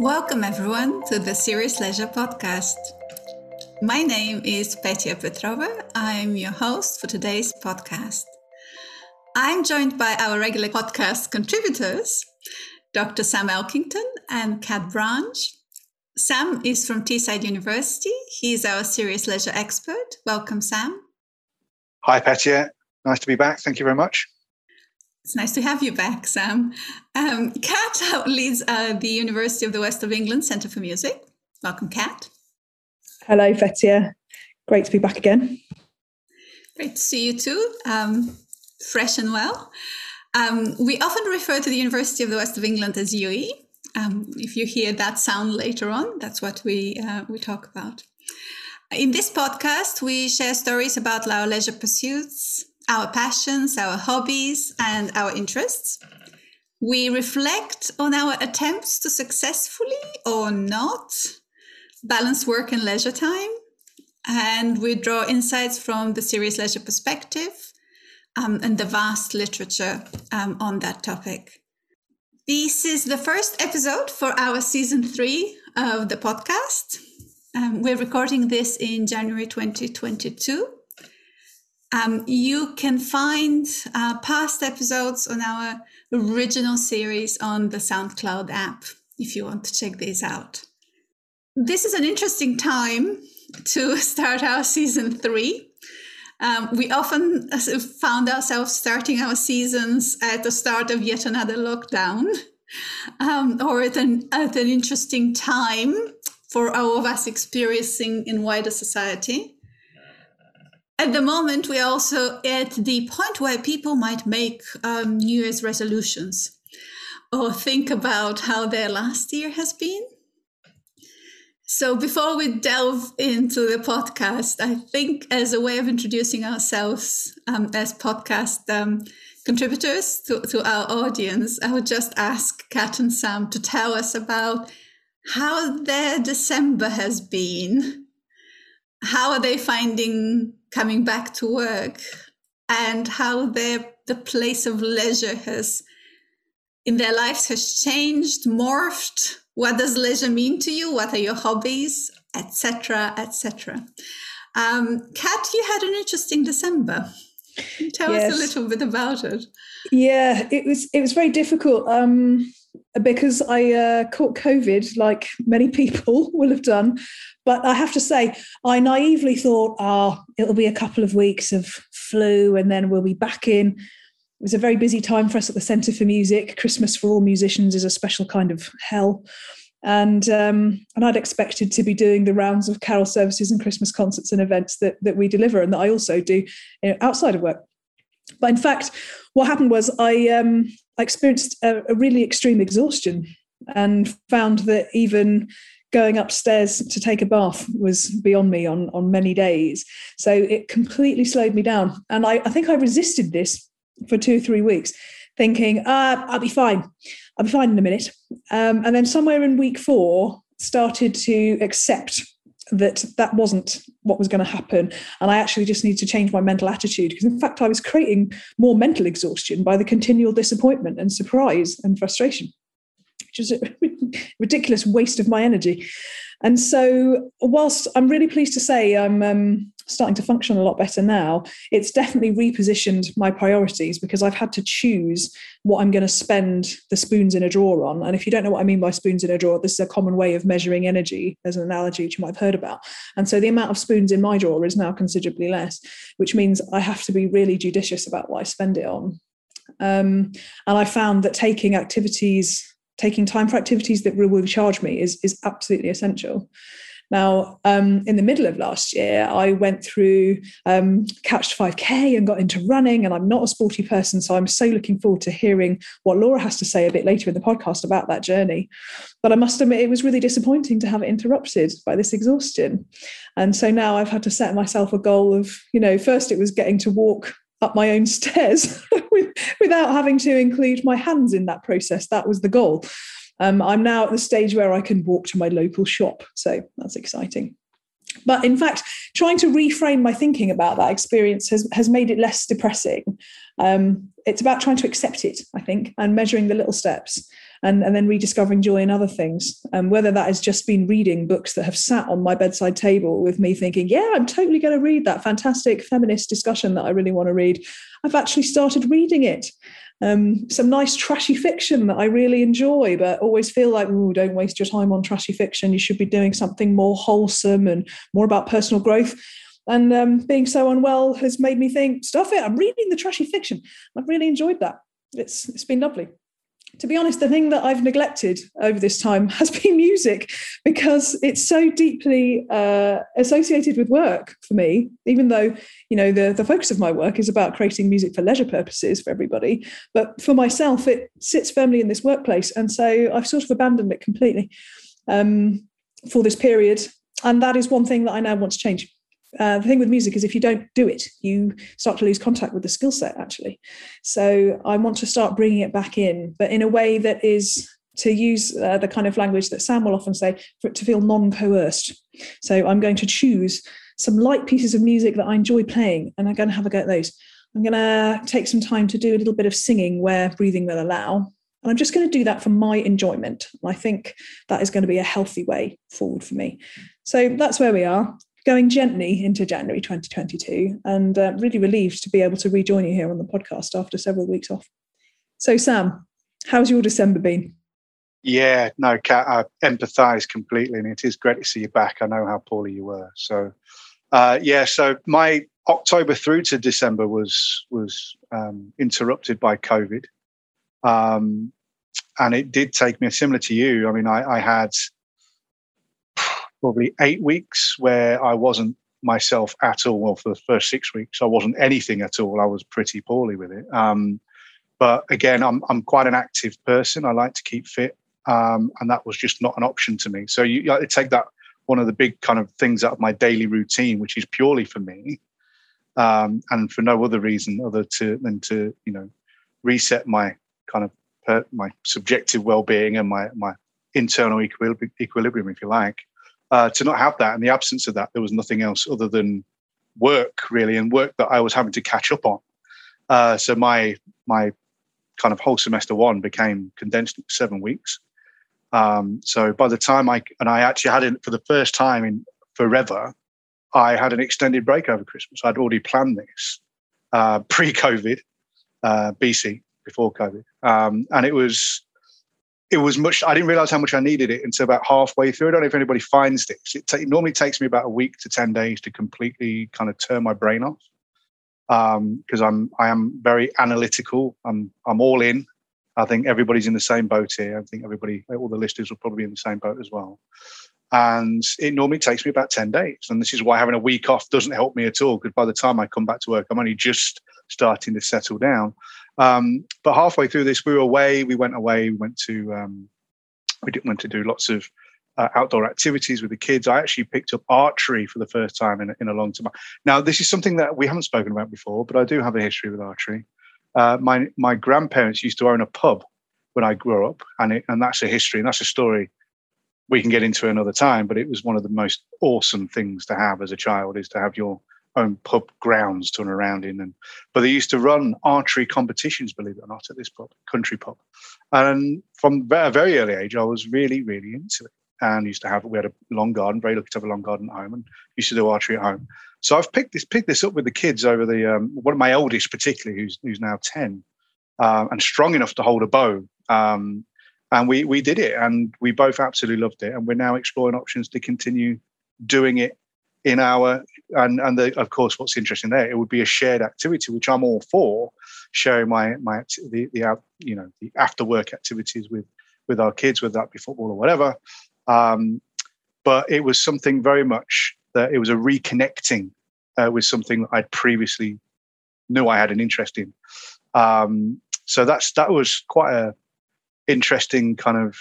Welcome, everyone, to the Serious Leisure Podcast. My name is Petya Petrova. I'm your host for today's podcast. I'm joined by our regular podcast contributors, Dr. Sam Elkington and Kat Branch. Sam is from Teesside University. He's our serious leisure expert. Welcome, Sam. Hi, Petya. Nice to be back. Thank you very much. It's nice to have you back, Sam. Um, Kat leads uh, the University of the West of England Centre for Music. Welcome, Kat. Hello, Petya. Great to be back again. Great to see you too, um, fresh and well. Um, we often refer to the University of the West of England as UWE. Um, if you hear that sound later on, that's what we uh, we talk about. In this podcast, we share stories about our leisure pursuits, our passions, our hobbies, and our interests. We reflect on our attempts to successfully or not balance work and leisure time. And we draw insights from the serious leisure perspective um, and the vast literature um, on that topic. This is the first episode for our season three of the podcast. Um, we're recording this in January 2022. Um, you can find uh, past episodes on our original series on the SoundCloud app if you want to check these out. This is an interesting time to start our season three. Um, we often found ourselves starting our seasons at the start of yet another lockdown um, or at an, at an interesting time for all of us experiencing in wider society at the moment, we're also at the point where people might make um, New Year's resolutions or think about how their last year has been. So, before we delve into the podcast, I think as a way of introducing ourselves um, as podcast um, contributors to, to our audience, I would just ask Kat and Sam to tell us about how their December has been. How are they finding coming back to work? And how their the place of leisure has in their lives has changed morphed. What does leisure mean to you? What are your hobbies? Etc etc um, kat you had an interesting december. Tell yes. us a little bit about it. Yeah it was it was very difficult um, because I uh, caught COVID, like many people will have done. But I have to say, I naively thought, oh, it'll be a couple of weeks of flu and then we'll be back in. It was a very busy time for us at the Centre for Music. Christmas for all musicians is a special kind of hell. And um, and I'd expected to be doing the rounds of carol services and Christmas concerts and events that that we deliver and that I also do you know, outside of work. But in fact, what happened was I um, I experienced a, a really extreme exhaustion and found that even going upstairs to take a bath was beyond me on on many days. So it completely slowed me down, and I, I think I resisted this for two or three weeks, thinking, uh, "I'll be fine, I'll be fine in a minute," um, and then somewhere in week four started to accept that that wasn't what was going to happen. And i actually just need to change my mental attitude because in fact i was creating more mental exhaustion by the continual disappointment and surprise and frustration is a ridiculous waste of my energy and so whilst i'm really pleased to say i'm um, starting to function a lot better now, it's definitely repositioned my priorities because I've had to choose what I'm going to spend the spoons in a drawer on. And if you don't know what I mean by spoons in a drawer, this is a common way of measuring energy as an analogy which you might have heard about. And so the amount of spoons in my drawer is now considerably less, which means I have to be really judicious about what I spend it on. Um, and I found that taking activities, taking time for activities that will recharge me is, is absolutely essential. Now, um, in the middle of last year, I went through um, to 5K and got into running, and I'm not a sporty person. So I'm so looking forward to hearing what Laura has to say a bit later in the podcast about that journey. But I must admit, it was really disappointing to have it interrupted by this exhaustion. And so now I've had to set myself a goal of, you know, first it was getting to walk up my own stairs without having to include my hands in that process. That was the goal. Um, I'm now at the stage where I can walk to my local shop. So that's exciting. But in fact, trying to reframe my thinking about that experience has, has made it less depressing. Um, it's about trying to accept it, I think, and measuring the little steps. And, and then rediscovering joy in other things. And um, whether that has just been reading books that have sat on my bedside table with me thinking, yeah, I'm totally going to read that fantastic feminist discussion that I really want to read. I've actually started reading it. Um, some nice trashy fiction that I really enjoy, but always feel like, oh, don't waste your time on trashy fiction. You should be doing something more wholesome and more about personal growth. And um, being so unwell has made me think, stuff it, I'm reading the trashy fiction. I've really enjoyed that. It's it's been lovely to be honest, the thing that I've neglected over this time has been music because it's so deeply uh, associated with work for me. Even though you know the the focus of my work is about creating music for leisure purposes for everybody, but for myself, it sits firmly in this workplace, and so I've sort of abandoned it completely um, for this period. And that is one thing that I now want to change uh, the thing with music is if you don't do it, you start to lose contact with the skill set, actually. So I want to start bringing it back in, but in a way that is to use uh, the kind of language that Sam will often say, for it to feel non coerced. So I'm going to choose some light pieces of music that I enjoy playing, and I'm going to have a go at those. I'm going to take some time to do a little bit of singing where breathing will allow. And I'm just going to do that for my enjoyment. I think that is going to be a healthy way forward for me. So that's where we are going gently into January 2022 and uh, really relieved to be able to rejoin you here on the podcast after several weeks off. So, Sam, how's your December been? Yeah, no, Kat, I empathise completely, and it is great to see you back. I know how poorly you were. So, uh, yeah, so my October through to December was was um, interrupted by COVID, um, and it did take me similar to you. I mean, I, I had probably eight weeks where I wasn't myself at all. Well, for the first six weeks, I wasn't anything at all. I was pretty poorly with it. Um, but again, I'm I'm quite an active person. I like to keep fit, um, and that was just not an option to me. So you, you take that one of the big kind of things out of my daily routine, which is purely for me, um, and for no other reason other to than to you know reset my kind of per, my subjective well-being and my my internal equilibrium, equilibrium if you like uh, to not have that. In the absence of that there was nothing else other than work really and work that i was having to catch up on. Uh, so my my kind of whole semester one became condensed seven weeks. Um, so by the time i and i actually had it for the first time in forever i had an extended break over christmas. I'd already planned this uh, pre-covid uh, bc before covid. Um, and it was it was much. I didn't realize how much I needed it until about halfway through. I don't know if anybody finds this. It, ta- it normally takes me about a week to ten days to completely kind of turn my brain off because um, I'm I am very analytical. I'm I'm all in. I think everybody's in the same boat here. I think everybody, all the listeners, will probably be in the same boat as well. And it normally takes me about ten days, and this is why having a week off doesn't help me at all. Because by the time I come back to work, I'm only just starting to settle down. Um, but halfway through this, we were away. We went away. We went to um, we didn't want to do lots of uh, outdoor activities with the kids. I actually picked up archery for the first time in, in a long time. Now, this is something that we haven't spoken about before, but I do have a history with archery. Uh, my my grandparents used to own a pub when I grew up, and it, and that's a history and that's a story we can get into another time. But it was one of the most awesome things to have as a child is to have your own pub grounds to run around in. And but they used to run archery competitions, believe it or not, at this pub, country pub. And from a very early age, I was really, really into it. And used to have we had a long garden, very lucky to have a long garden at home, and used to do archery at home. So I've picked this picked this up with the kids over the um, one of my oldest, particularly, who's who's now ten, um, and strong enough to hold a bow. Um, and we we did it, and we both absolutely loved it, and we're now exploring options to continue doing it in our and and the, of course what's interesting there it would be a shared activity which i'm all for sharing my my the, the out you know the after work activities with with our kids whether that be football or whatever. Um, but it was something very much that it was a reconnecting uh, with something that i'd previously knew i had an interest in. Um, so that's that was quite a interesting kind of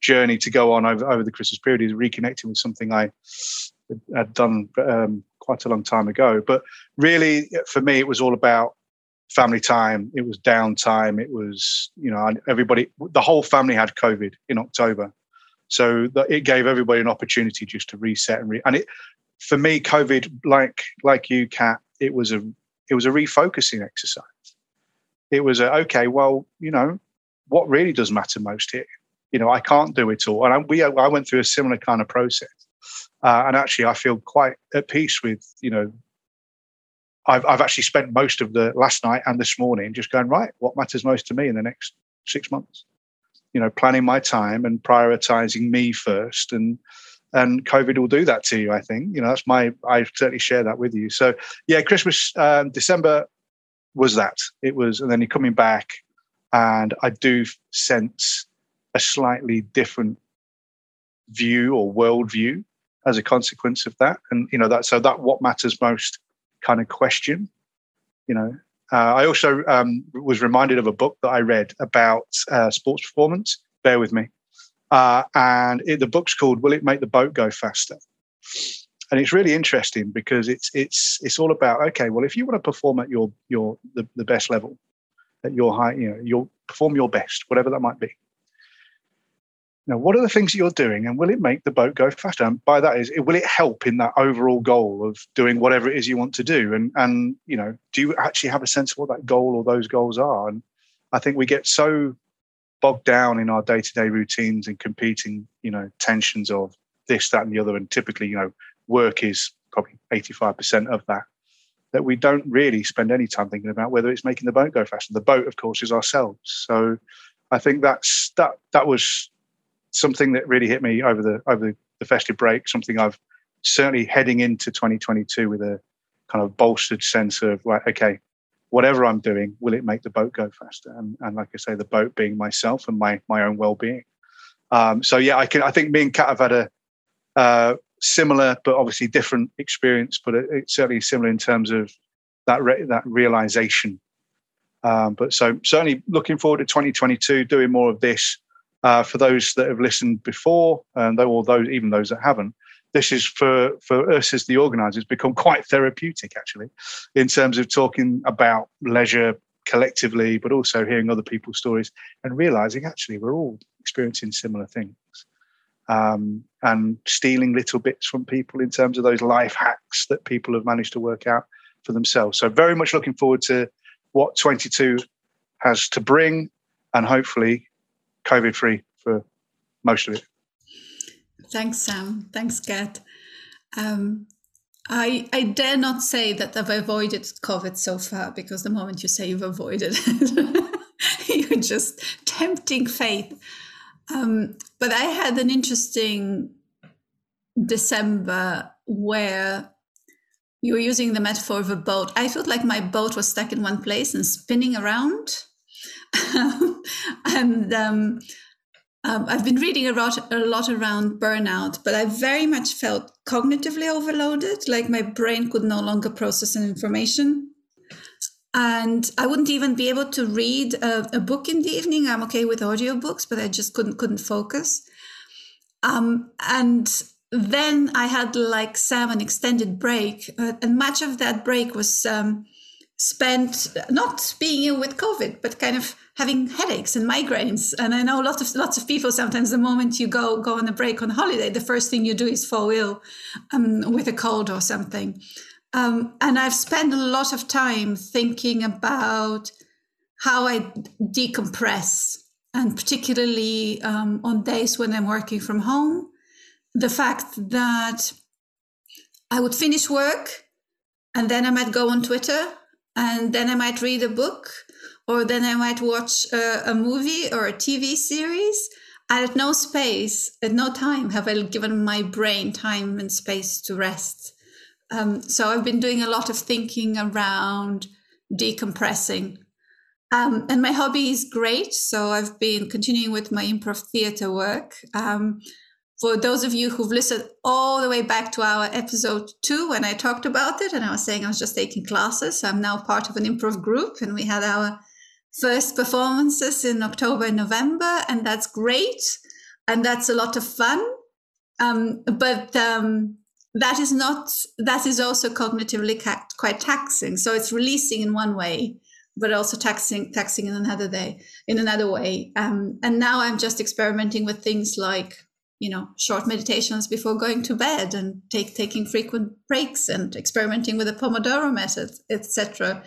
journey to go on over, over the christmas period is reconnecting with something i had done um, quite a long time ago. But really, for me, it was all about family time. It was downtime. It was, you know, everybody, the whole family had COVID in October. So it gave everybody an opportunity just to reset and re- and it for me, COVID, like like you, Kat, it was a it was a refocusing exercise. It was a okay, well, you know, what really does matter most here? You know, I can't do it all. And I, we, I went through a similar kind of process. Uh, and actually, I feel quite at peace with, you know, I've, I've actually spent most of the last night and this morning just going, right, what matters most to me in the next six months? You know, planning my time and prioritizing me first. And, and COVID will do that to you, I think. You know, that's my, I certainly share that with you. So, yeah, Christmas, um, December was that. It was, and then you're coming back, and I do sense a slightly different view or worldview as a consequence of that. And you know that so that what matters most kind of question. You know, uh, I also um, was reminded of a book that I read about uh, sports performance. Bear with me. Uh, and it, the book's called "Will It Make the Boat Go Faster?" And it's really interesting because it's it's it's all about okay, well, if you want to perform at your your the, the best level, at your high, you know, you'll perform your best, whatever that might be. Now, what are the things that you're doing, and will it make the boat go faster? And by that is, will it help in that overall goal of doing whatever it is you want to do? And and you know, do you actually have a sense of what that goal or those goals are? And I think we get so bogged down in our day-to-day routines and competing, you know, tensions of this, that, and the other. And typically, you know, work is probably 85% of that that we don't really spend any time thinking about whether it's making the boat go faster. The boat, of course, is ourselves. So I think that's that that was something that really hit me over the over the festive break. Something I've certainly heading into 2022 with a kind of bolstered sense of right, okay, whatever I'm doing, will it make the boat go faster? And, and like I say, the boat being myself and my my own well being. Um, so yeah, I can. I think me and Kat have had a uh, similar, but obviously different experience, but it, it's certainly similar in terms of that re- that realization. Um, but so certainly looking forward to 2022, doing more of this. Uh, for those that have listened before, and though, or those even those that haven't, this is for for us as the organisers become quite therapeutic actually, in terms of talking about leisure collectively, but also hearing other people's stories and realizing actually we're all experiencing similar things um, and stealing little bits from people in terms of those life hacks that people have managed to work out for themselves. So, very much looking forward to what 22 has to bring and hopefully COVID free for most of it. Thanks, Sam. Thanks, Kat. Um, I, I dare not say that I've avoided COVID so far because the moment you say you've avoided it, you're just tempting fate. Um, but I had an interesting December where you were using the metaphor of a boat. I felt like my boat was stuck in one place and spinning around. and um, um, I've been reading a lot, a lot around burnout, but I very much felt cognitively overloaded, like my brain could no longer process information. And i wouldn't even be able to read a, a, book in the evening. I'm okay with audiobooks but i just couldn't couldn't focus. Um, and then i had like sam an extended break uh, and much of that break was um, spent not being ill with covid but kind of having headaches and migraines. And i know lots of lots of people sometimes the moment you go go on a break on holiday the first thing you do is fall ill um, with a cold or something. Um, and I've spent a lot of time thinking about how I decompress, and particularly um, on days when I'm working from home, the fact that I would finish work and then I might go on Twitter and then I might read a book or then I might watch a, a movie or a TV series. And at no space, at no time have I given my brain time and space to rest. Um, so I've been doing a lot of thinking around decompressing. Um, and my hobby is great. So I've been continuing with my improv theater work. Um, for those of you who've listened all the way back to our episode two when I talked about it, and I was saying I was just taking classes, I'm now part of an improv group, and we had our first performances in October and November, and that's great, and that's a lot of fun. Um, but um, that is not that is also cognitively ca- quite taxing so it's releasing in one way but also taxing taxing in another day in another way um, and now i'm just experimenting with things like you know short meditations before going to bed and take taking frequent breaks and experimenting with the pomodoro method etc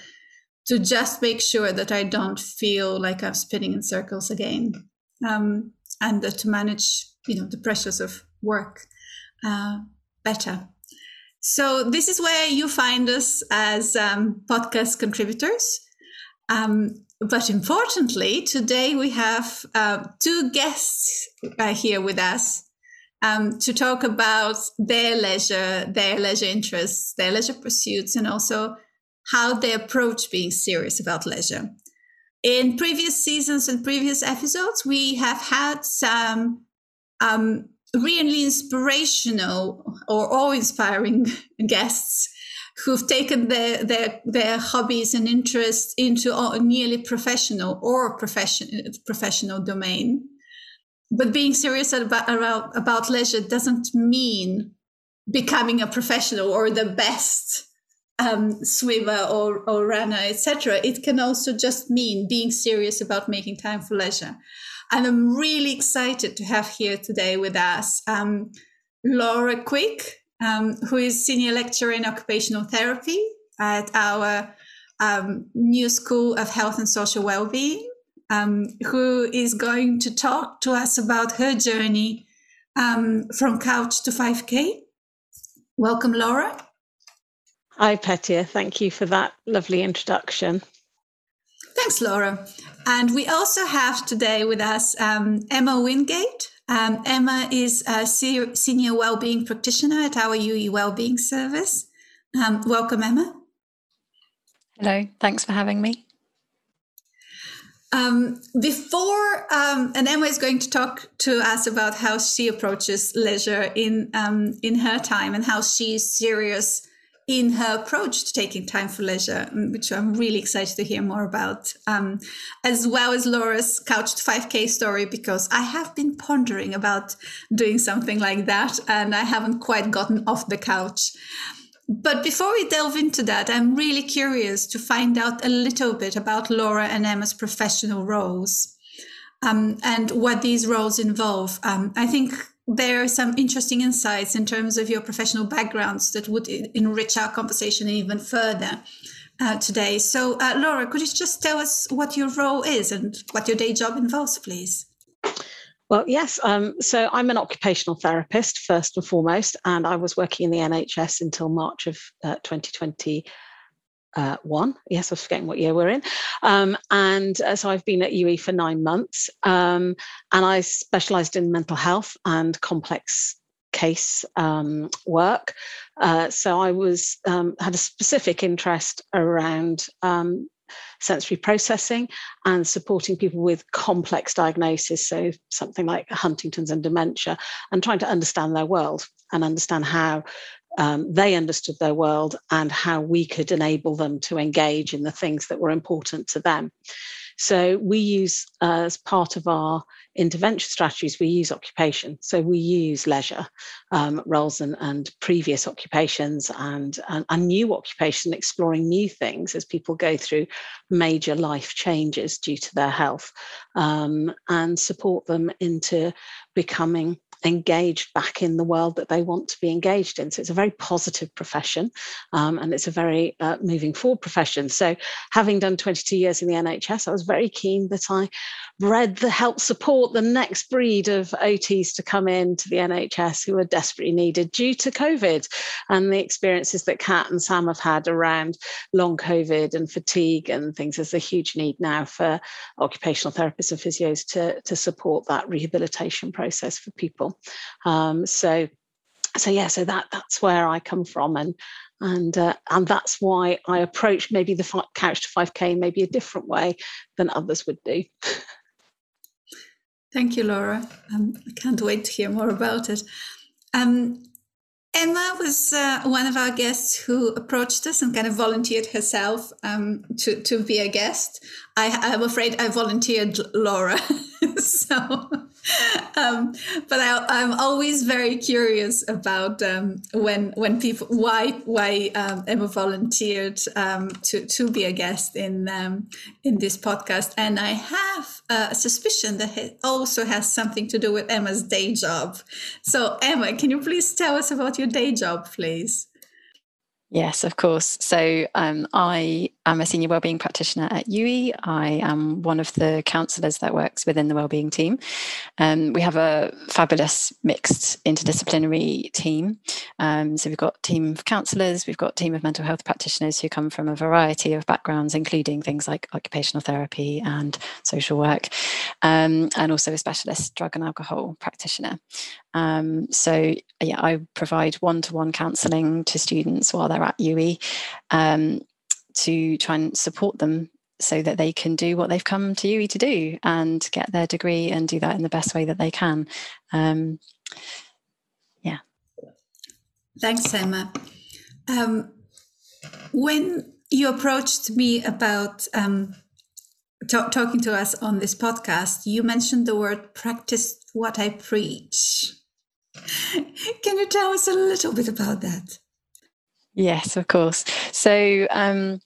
to just make sure that i don't feel like i'm spinning in circles again um, and to manage, you know, the pressures of work uh, better. So this is where you find us as um, podcast contributors. Um, but importantly, today we have uh, two guests uh, here with us um, to talk about their leisure, their leisure interests, their leisure pursuits, and also how they approach being serious about leisure. In previous seasons and previous episodes, we have had some um, really inspirational or awe-inspiring guests who've taken their their their hobbies and interests into a nearly professional or profession, professional domain. But being serious about, about, about leisure doesn't mean becoming a professional or the best um, swimmer or, or runner, etc. It can also just mean being serious about making time for leisure. And I'm really excited to have here today with us um, Laura Quick, um, who is senior lecturer in occupational therapy at our um, new School of Health and Social Wellbeing, um, who is going to talk to us about her journey um, from couch to 5K. Welcome, Laura. Hi, Petya. Thank you for that lovely introduction. Thanks, Laura. And we also have today with us um, Emma Wingate. Um, Emma is a senior wellbeing practitioner at our UWE Wellbeing Service. Um, welcome, Emma. Hello, thanks for having me. Um, before, um, and Emma is going to talk to us about how she approaches leisure in um, in her time and how she is serious in her approach to taking time for leisure, mm, which I'm really excited to hear more about, um, as well as Laura's Couch to 5K story, because I have been pondering about doing something like that and I haven't quite gotten off the couch. But before we delve into that, I'm really curious to find out a little bit about Laura and Emma's professional roles um, and what these roles involve. Um, I think there are some interesting insights in terms of your professional backgrounds that would enrich our conversation even further uh, today. So, uh, Laura, could you just tell us what your role is and what your day job involves, please? Well, yes. Um, so I'm an occupational therapist first and foremost, and I was working in the NHS until March of uh, 2020 uh, one. Yes, I was forgetting what year we're in. Um, and uh, so I've been at UWE for nine months, um, and I specialised in mental health and complex case um, work. Uh, so I was um, had a specific interest around um, sensory processing and supporting people with complex diagnosis, so something like Huntington's and dementia, and trying to understand their world and understand how um, they understood their world and how we could enable them to engage in the things that were important to them. So we use, uh, as part of our intervention strategies, we use occupation. So we use leisure um, roles and, and previous occupations and, and, and new occupation, exploring new things as people go through major life changes due to their health um, and support them into becoming engaged back in the world that they want to be engaged in. So it's a very positive profession um, and it's a very uh, moving forward profession. So having done 22 years in the NHS, I was very keen that I read the help support the next breed of OTs to come in to the NHS who are desperately needed due to COVID and the experiences that Kat and Sam have had around long COVID and fatigue and things. There's a huge need now for occupational therapists and physios to, to support that rehabilitation process for people. Um, so so yeah so that that's where i come from and and uh, and that's why i approach maybe the couch to 5k maybe a different way than others would do Thank you, Laura. Um, I can't wait to hear more about it. Um, Emma was uh, one of our guests who approached us and kind of volunteered herself um, to, to be a guest. I, am afraid I volunteered Laura. so um, but I, am always very curious about um, when when people why why um, Emma volunteered um, to to be a guest in um, in this podcast, and I have a suspicion that it also has something to do with Emma's day job. So Emma, can you please tell us about your day job, please? Yes, of course. So um, I am a senior wellbeing practitioner at UWE. I am one of the counsellors that works within the wellbeing team. Um, we have a fabulous mixed interdisciplinary team. Um, so we've got team of counsellors, we've got team of mental health practitioners who come from a variety of backgrounds, including things like occupational therapy and social work, um, and also a specialist drug and alcohol practitioner. Um, so yeah, I provide one-to-one counselling to students while they're at UWE um, to try and support them so that they can do what they've come to UWE to do and get their degree and do that in the best way that they can. Um, yeah. Thanks, Emma. Um, when you approached me about um, t- talking to us on this podcast, you mentioned the word practice what I preach. Can you tell us a little bit about that? Yes, of course. So, um,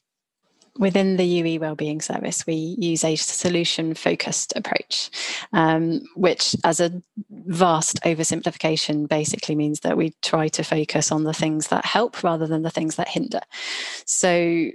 within the UWE Wellbeing Service, we use a solution focused approach, um, which, as a vast oversimplification, basically means that we try to focus on the things that help rather than the things that hinder. So,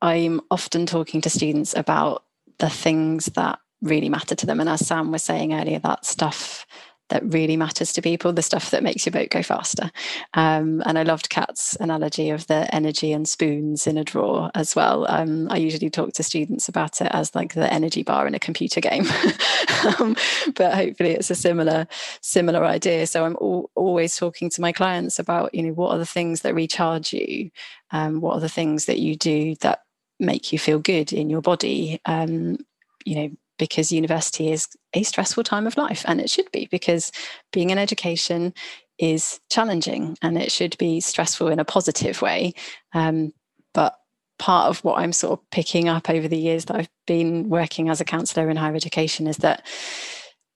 I'm often talking to students about the things that really matter to them. And as Sam was saying earlier, that stuff that really matters to people, the stuff that makes your boat go faster. Um, and I loved Kat's analogy of the energy and spoons in a drawer as well. Um, I usually talk to students about it as like the energy bar in a computer game, um, but hopefully it's a similar similar idea. So I'm al- always talking to my clients about you know what are the things that recharge you, um, what are the things that you do that make you feel good in your body. Um, you know because university is a stressful time of life and it should be because being in education is challenging and it should be stressful in a positive way. Um, but part of what i'm sort of picking up over the years that i've been working as a counsellor in higher education is that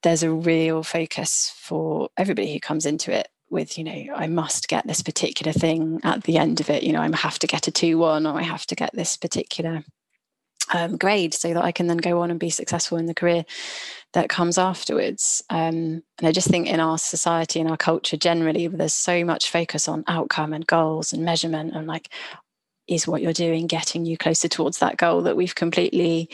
there's a real focus for everybody who comes into it with you know i must get this particular thing at the end of it. You know i have to get a 2-1 or i have to get this particular um, grade so that I can then go on and be successful in the career that comes afterwards. Um, and I just think in our society and our culture generally, there's so much focus on outcome and goals and measurement and like, is what you're doing getting you closer towards that goal that we've completely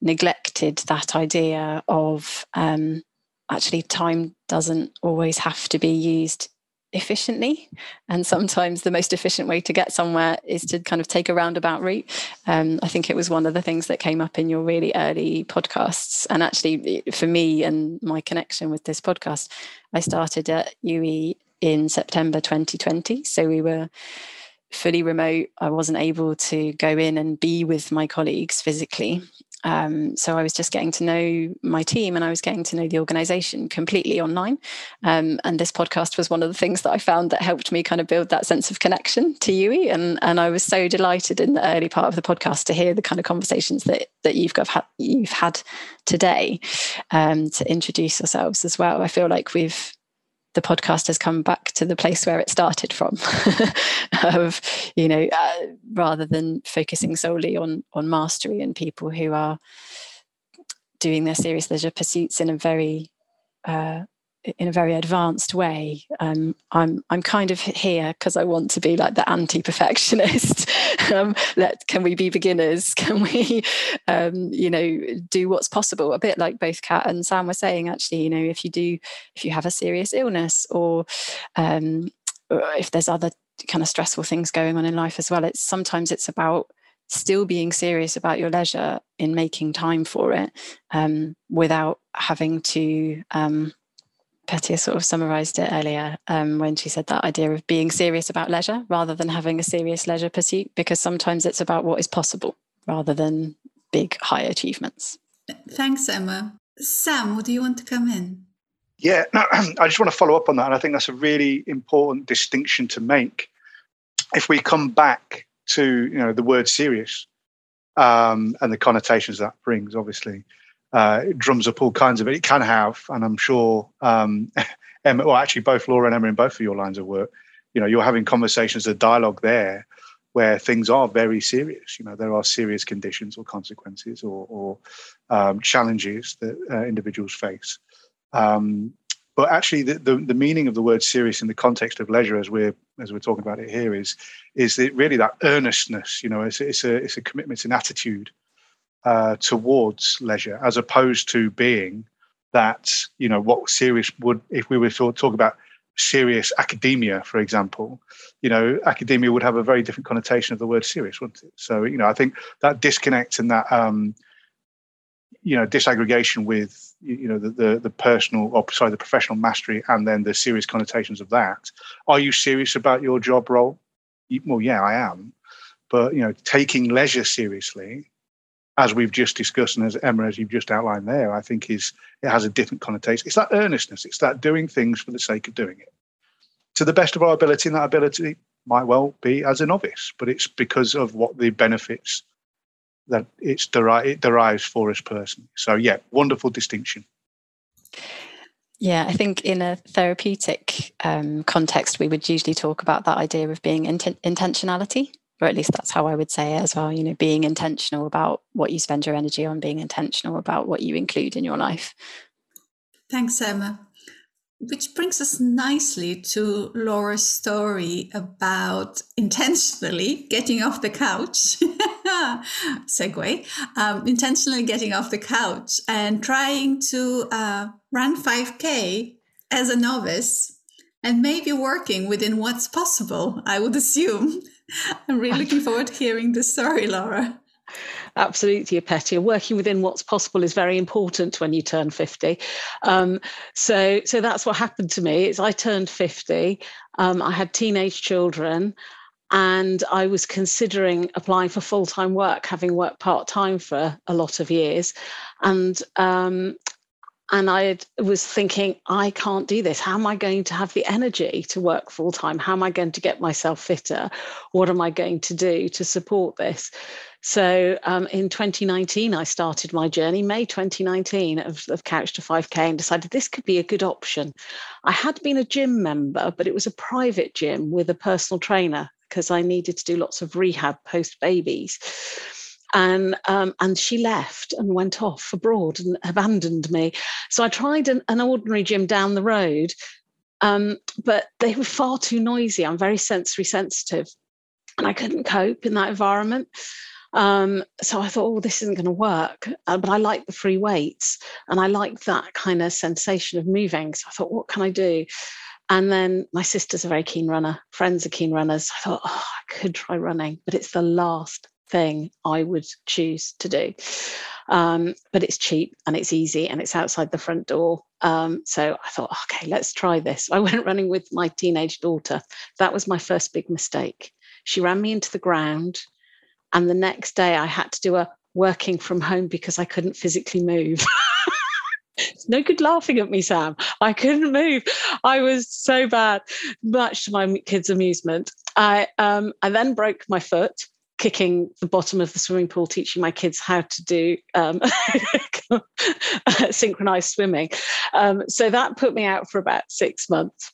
neglected that idea of um, actually time doesn't always have to be used efficiently. And sometimes the most efficient way to get somewhere is to kind of take a roundabout route. Um, I think it was one of the things that came up in your really early podcasts. And actually, for me and my connection with this podcast, I started at UWE in September 2020. So we were fully remote. I wasn't able to go in and be with my colleagues physically. Um, so I was just getting to know my team and I was getting to know the organization completely online. Um, and this podcast was one of the things that I found that helped me kind of build that sense of connection to UWE. And, and I was so delighted in the early part of the podcast to hear the kind of conversations that, that you've, got, you've had today um, to introduce yourselves as well. I feel like we've the podcast has come back to the place where it started from of you know uh, rather than focusing solely on on mastery and people who are doing their serious leisure pursuits in a very uh, in a very advanced way. Um, I'm I'm kind of here because I want to be like the anti-perfectionist. um, let can we be beginners? Can we, um, you know, do what's possible? A bit like both Kat and Sam were saying. Actually, you know, if you do, if you have a serious illness, or um, if there's other kind of stressful things going on in life as well, it's sometimes it's about still being serious about your leisure in making time for it um, without having to Petya sort of summarized it earlier um, when she said that idea of being serious about leisure rather than having a serious leisure pursuit, because sometimes it's about what is possible rather than big, high achievements. Thanks, Emma. Sam, would you want to come in? Yeah, no, I just want to follow up on that. And I think that's a really important distinction to make. If we come back to you know the word serious um, and the connotations that brings, obviously, uh, drums up all kinds of it. It can have, and I'm sure um, Emma, well, actually, both Laura and Emma in both of your lines of work, you know, you're having conversations, a dialogue there where things are very serious. You know, there are serious conditions or consequences or, or um, challenges that uh, individuals face. Um, but actually, the, the, the, meaning of the word serious in the context of leisure, as we're as we're talking about it here, is is it really that earnestness. You know, it's, it's a it's a commitment, it's an attitude uh, towards leisure, as opposed to being that you know what serious would if we were to talk about serious academia, for example, you know, academia would have a very different connotation of the word serious, wouldn't it? So, you know, I think that disconnect and that, um, you know, disaggregation with, you know, the, the, the personal, or sorry, the professional mastery and then the serious connotations of that. Are you serious about your job role? Well, yeah, I am. But, you know, taking leisure seriously as we've just discussed and as Emma, as you've just outlined there, I think is it has a different connotation. It's that earnestness. It's that doing things for the sake of doing it to the best of our ability, and that ability might well be as a novice, but it's because of what the benefits that it's deri- it derives for us personally. So yeah, wonderful distinction. Yeah, I think in a therapeutic um, context, we would usually talk about that idea of being int- intentionality or at least that's how I would say it as well. You know, being intentional about what you spend your energy on, being intentional about what you include in your life. Thanks, Emma. Which brings us nicely to Laura's story about intentionally getting off the couch. Segue. Um, intentionally getting off the couch and trying to uh, run 5K as a novice and maybe working within what's possible, I would assume. I'm really looking forward to hearing this story, Laura. Absolutely, Petya. Working within what's possible is very important when you turn 50. Um, so, so that's what happened to me. Is I turned 50. Um, I had teenage children, and I was considering applying for full time work, having worked part time for a lot of years, and um, and I was thinking, I can't do this. How am I going to have the energy to work full time? How am I going to get myself fitter? What am I going to do to support this? So um, in 2019, I started my journey, May 2019, of, of Couch to 5K, and decided this could be a good option. I had been a gym member, but it was a private gym with a personal trainer because I needed to do lots of rehab post babies and um, and she left and went off abroad and abandoned me. So I tried an, an ordinary gym down the road, um, but they were far too noisy. I'm very sensory sensitive, and I couldn't cope in that environment. Um, so I thought, oh, this isn't going to work. Uh, but I like the free weights and I like that kind of sensation of moving. So I thought, what can I do? And then my sister's a very keen runner, friends are keen runners. I thought, oh, I could try running, but it's the last thing I would choose to do. Um, but it's cheap and it's easy and it's outside the front door. Um, so I thought, okay, let's try this. I went running with my teenage daughter. That was my first big mistake. She ran me into the ground. And the next day I had to do a working from home because I couldn't physically move. it's no good laughing at me, Sam. I couldn't move. I was so bad, much to my kids' amusement. I um, I then broke my foot kicking the bottom of the swimming pool, teaching my kids how to do um, synchronized swimming. Um, so that put me out for about six months.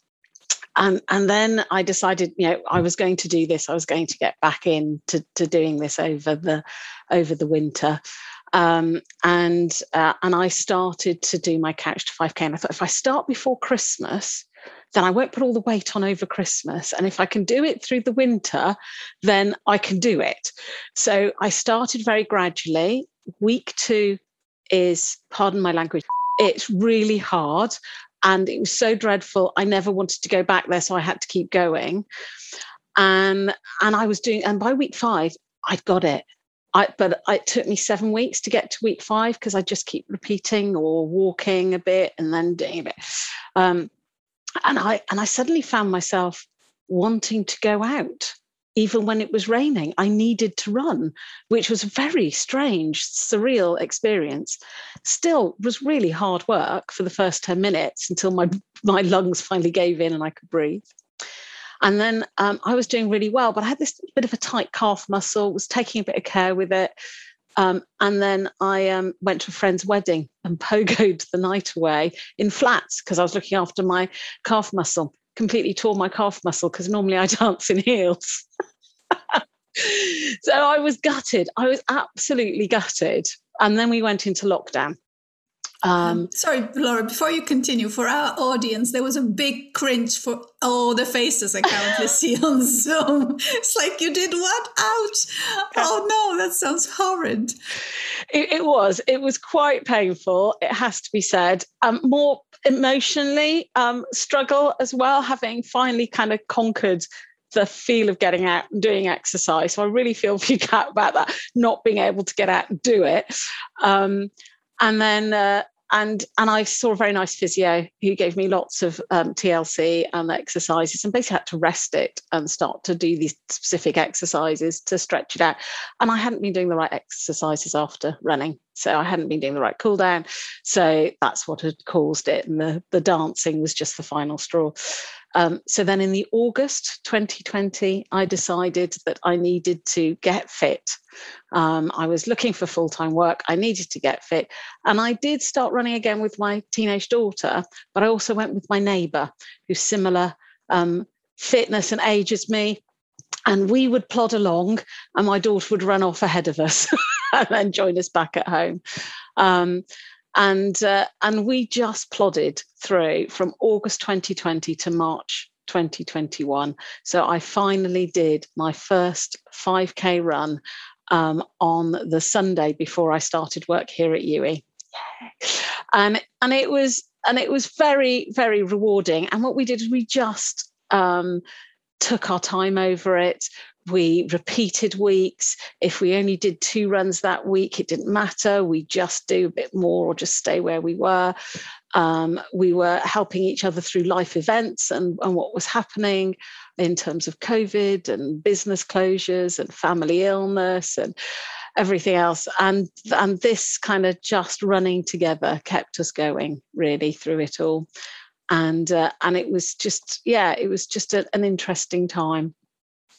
And, and then I decided, you know, I was going to do this. I was going to get back in to, to doing this over the over the winter. Um, and uh, and I started to do my couch to 5k. And I thought if I start before Christmas, then I won't put all the weight on over Christmas. And if I can do it through the winter, then I can do it. So I started very gradually. Week two is, pardon my language, it's really hard. And it was so dreadful. I never wanted to go back there. So I had to keep going. And, and I was doing, and by week five, I'd got it. I, but it took me seven weeks to get to week five because I just keep repeating or walking a bit and then doing a bit. Um, and I and I suddenly found myself wanting to go out even when it was raining. I needed to run which was a very strange surreal experience. Still was really hard work for the first 10 minutes until my my lungs finally gave in and i could breathe. And then um, i was doing really well but i had this bit of a tight calf muscle was taking a bit of care with it um, and then I um, went to a friend's wedding and pogoed the night away in flats because I was looking after my calf muscle. Completely tore my calf muscle because normally I dance in heels. so I was gutted. I was absolutely gutted. And then we went into lockdown. Um, Sorry, Laura, before you continue, for our audience, there was a big cringe for all the faces I currently see on Zoom. It's like you did what? Ouch. Oh no, that sounds horrid. It, it was. It was quite painful, it has to be said. Um, more emotionally, um, struggle as well, having finally kind of conquered the feel of getting out and doing exercise. So I really feel for you, Kat, about that, not being able to get out and do it. Um, and then uh, and and I saw a very nice physio who gave me lots of um, TLC and exercises, and basically had to rest it and start to do these specific exercises to stretch it out. And I hadn't been doing the right exercises after running, so I hadn't been doing the right cool down. So that's what had caused it, and the the dancing was just the final straw. Um, so then in the August 2020, I decided that I needed to get fit. Um, I was looking for full time work. I needed to get fit. And I did start running again with my teenage daughter, but I also went with my neighbor who's similar um, fitness and age as me. And we would plod along, and my daughter would run off ahead of us and then join us back at home. Um, and uh, and we just plodded through from August 2020 to March 2021. So I finally did my first 5k run um, on the Sunday before I started work here at UWE. And and it was and it was very very rewarding. And what we did is we just um, took our time over it we repeated weeks. If we only did two runs that week, it didn't matter. We just do a bit more or just stay where we were. Um, we were helping each other through life events and, and what was happening in terms of COVID and business closures and family illness and everything else. And, and this kind of just running together kept us going really through it all. And uh, and it was just yeah, it was just a, an interesting time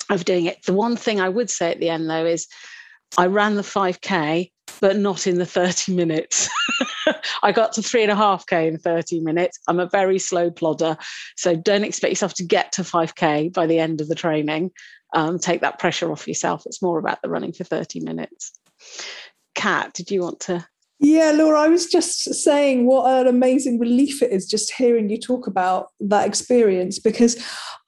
of doing it. The one thing I would say at the end though is I ran the 5K, but not in the 30 minutes. I got to three and a half K in 30 minutes. I'm a very slow plodder. So don't expect yourself to get to 5K by the end of the training. Um, take that pressure off yourself. It's more about the running for 30 minutes. Kat, did you want to yeah, Laura, I was just saying what an amazing relief it is just hearing you talk about that experience because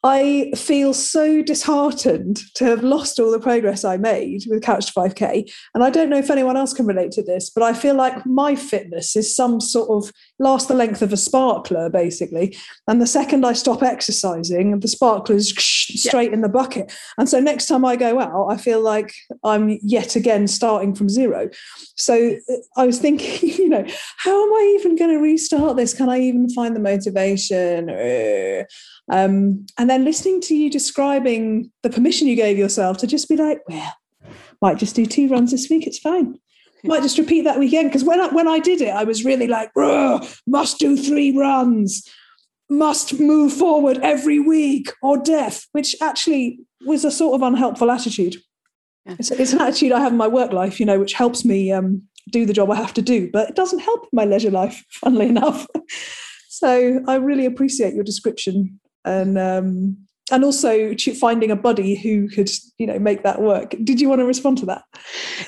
I feel so disheartened to have lost all the progress I made with Couch to 5K. And I don't know if anyone else can relate to this, but I feel like my fitness is some sort of last the length of a sparkler, basically. And the second I stop exercising, the sparkler is straight yeah. in the bucket. And so next time I go out, I feel like I'm yet again starting from zero. So uh, I was thinking, you know, how am I even going to restart this? Can I even find the motivation? Um, and then listening to you describing the permission you gave yourself to just be like, well, might just do two runs this week, it's fine. Might just repeat that weekend. Because when I, when I did it, I was really like, must do three runs, must move forward every week or death, which actually was a sort of unhelpful attitude. Yeah. It's, it's, an attitude I have in my work life, you know, which helps me um, do the job I have to do, but it doesn't help my leisure life, funnily enough. so I really appreciate your description and um, and also finding a buddy who could you know make that work. Did you want to respond to that?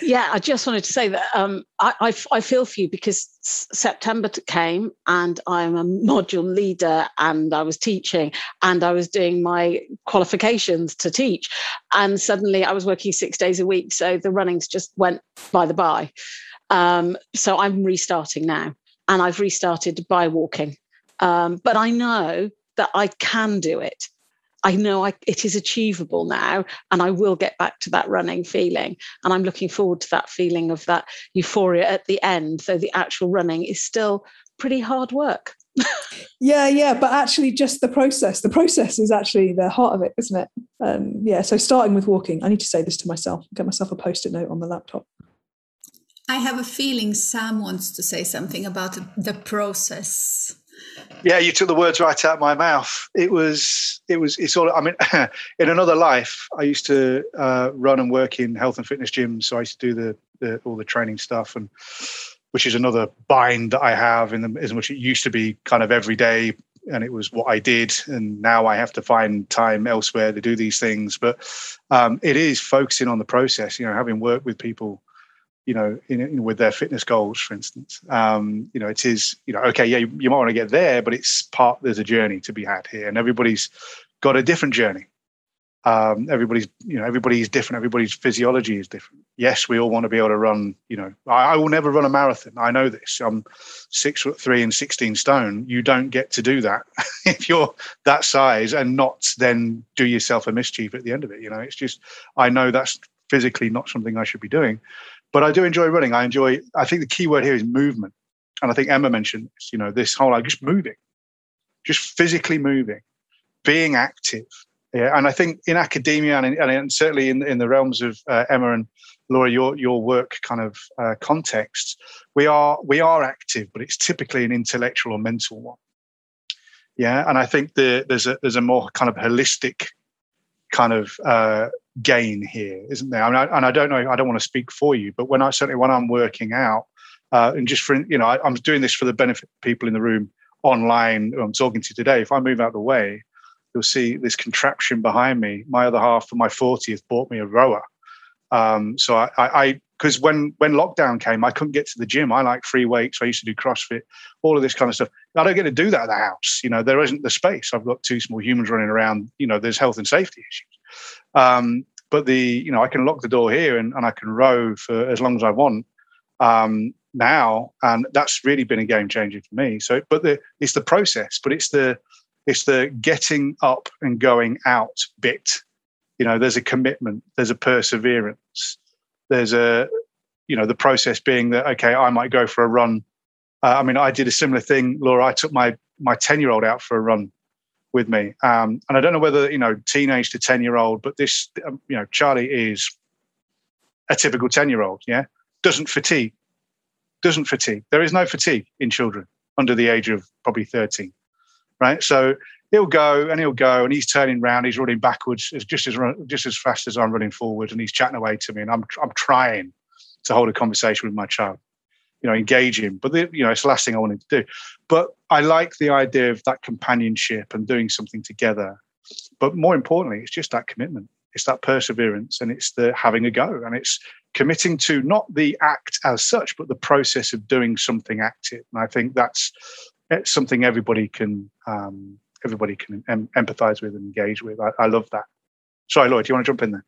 Yeah i just wanted to say that um, I, I, I, feel for you because september came and i'm a module leader and i was teaching and i was doing my qualifications to teach. And suddenly i was working six days a week so the runnings just went by the by. Um, so i'm restarting now and i've restarted by walking. Um, but i know that I can do it. I know I, it is achievable now, and I will get back to that running feeling. And I'm looking forward to that feeling of that euphoria at the end, though the actual running is still pretty hard work. yeah, yeah, but actually, just the process. The process is actually the heart of it, isn't it? Um, yeah. So starting with walking, I need to say this to myself. Get myself a post-it note on the laptop. I have a feeling Sam wants to say something about the process. Yeah, you took the words right out of my mouth. It was, it was, it's all. I mean, in another life, I used to uh, run and work in health and fitness gyms. So I used to do the, the all the training stuff, and which is another bind that I have in the, as much it used to be kind of every day, and it was what I did, and now I have to find time elsewhere to do these things. But um, it is focusing on the process. You know, having worked with people you know, in, in, with their fitness goals, for instance. Um, you know, it is, you know, okay, yeah, you, you might want to get there, but it's part. There's a journey to be had here, and everybody's got a different journey. Um, everybody's, you know, everybody's different. Everybody's physiology is different. Yes, we all want to be able to run. You know, I, I will never run a marathon. I know this. I'm six foot three and 16 stone. You don't get to do that if you're that size and not then do yourself a mischief at the end of it. You know, it's just I know that's physically not something I should be doing. But I do enjoy running. I enjoy. I think the key word here is movement, and I think Emma mentioned this. You know, this whole like just moving, just physically moving, being active. Yeah, and I think in academia and, in, and certainly in in the realms of uh, Emma and Laura, your your work kind of uh, context, we are we are active, but it's typically an intellectual or mental one. Yeah, and I think the, there's a there's a more kind of holistic kind of uh, gain here, isn't there? I mean, I, and I don't know, I don't want to speak for you, but when I certainly when I'm working out, uh, and just for you know, I, am doing this for the benefit of people in the room online. I'm talking to today. If I move out of the way, you'll see this contraption behind me. My other half for my 40th bought me a rower. Um, so I, because when when lockdown came, I couldn't get to the gym. I like free weights. I used to do CrossFit, all of this kind of stuff. I don't get to do that at the house. You know, there isn't the space. I've got two small humans running around. You know, there's health and safety issues. Um, but the you know I can lock the door here and, and I can row for as long as I want um, now, and that's really been a game changer for me. So, but the it's the process, but it's the it's the getting up and going out bit. You know, there's a commitment, there's a perseverance, there's a you know the process being that okay, I might go for a run. Uh, I mean, I did a similar thing, Laura. I took my my ten year old out for a run with me. Um, and I don't know whether you know teenage to ten year old, but this um, you know Charlie is a typical ten year old. Yeah, doesn't fatigue, doesn't fatigue. There is no fatigue in children under the age of probably thirteen, right? So he'll go and he'll go and he's turning around, he's running backwards just as just as fast as I'm running forward, and he's chatting away to me, and I'm I'm trying to hold a conversation with my child you know engage him. But the, you know it's the last thing i wanted to do. But i like the idea of that companionship and doing something together. But more importantly it's just that commitment. It's that perseverance and it's the having a go and it's committing to not the act as such but the process of doing something active. And i think that's something everybody can um, everybody can em- empathize with and engage with. I, I love that. Sorry laura do you want to jump in there?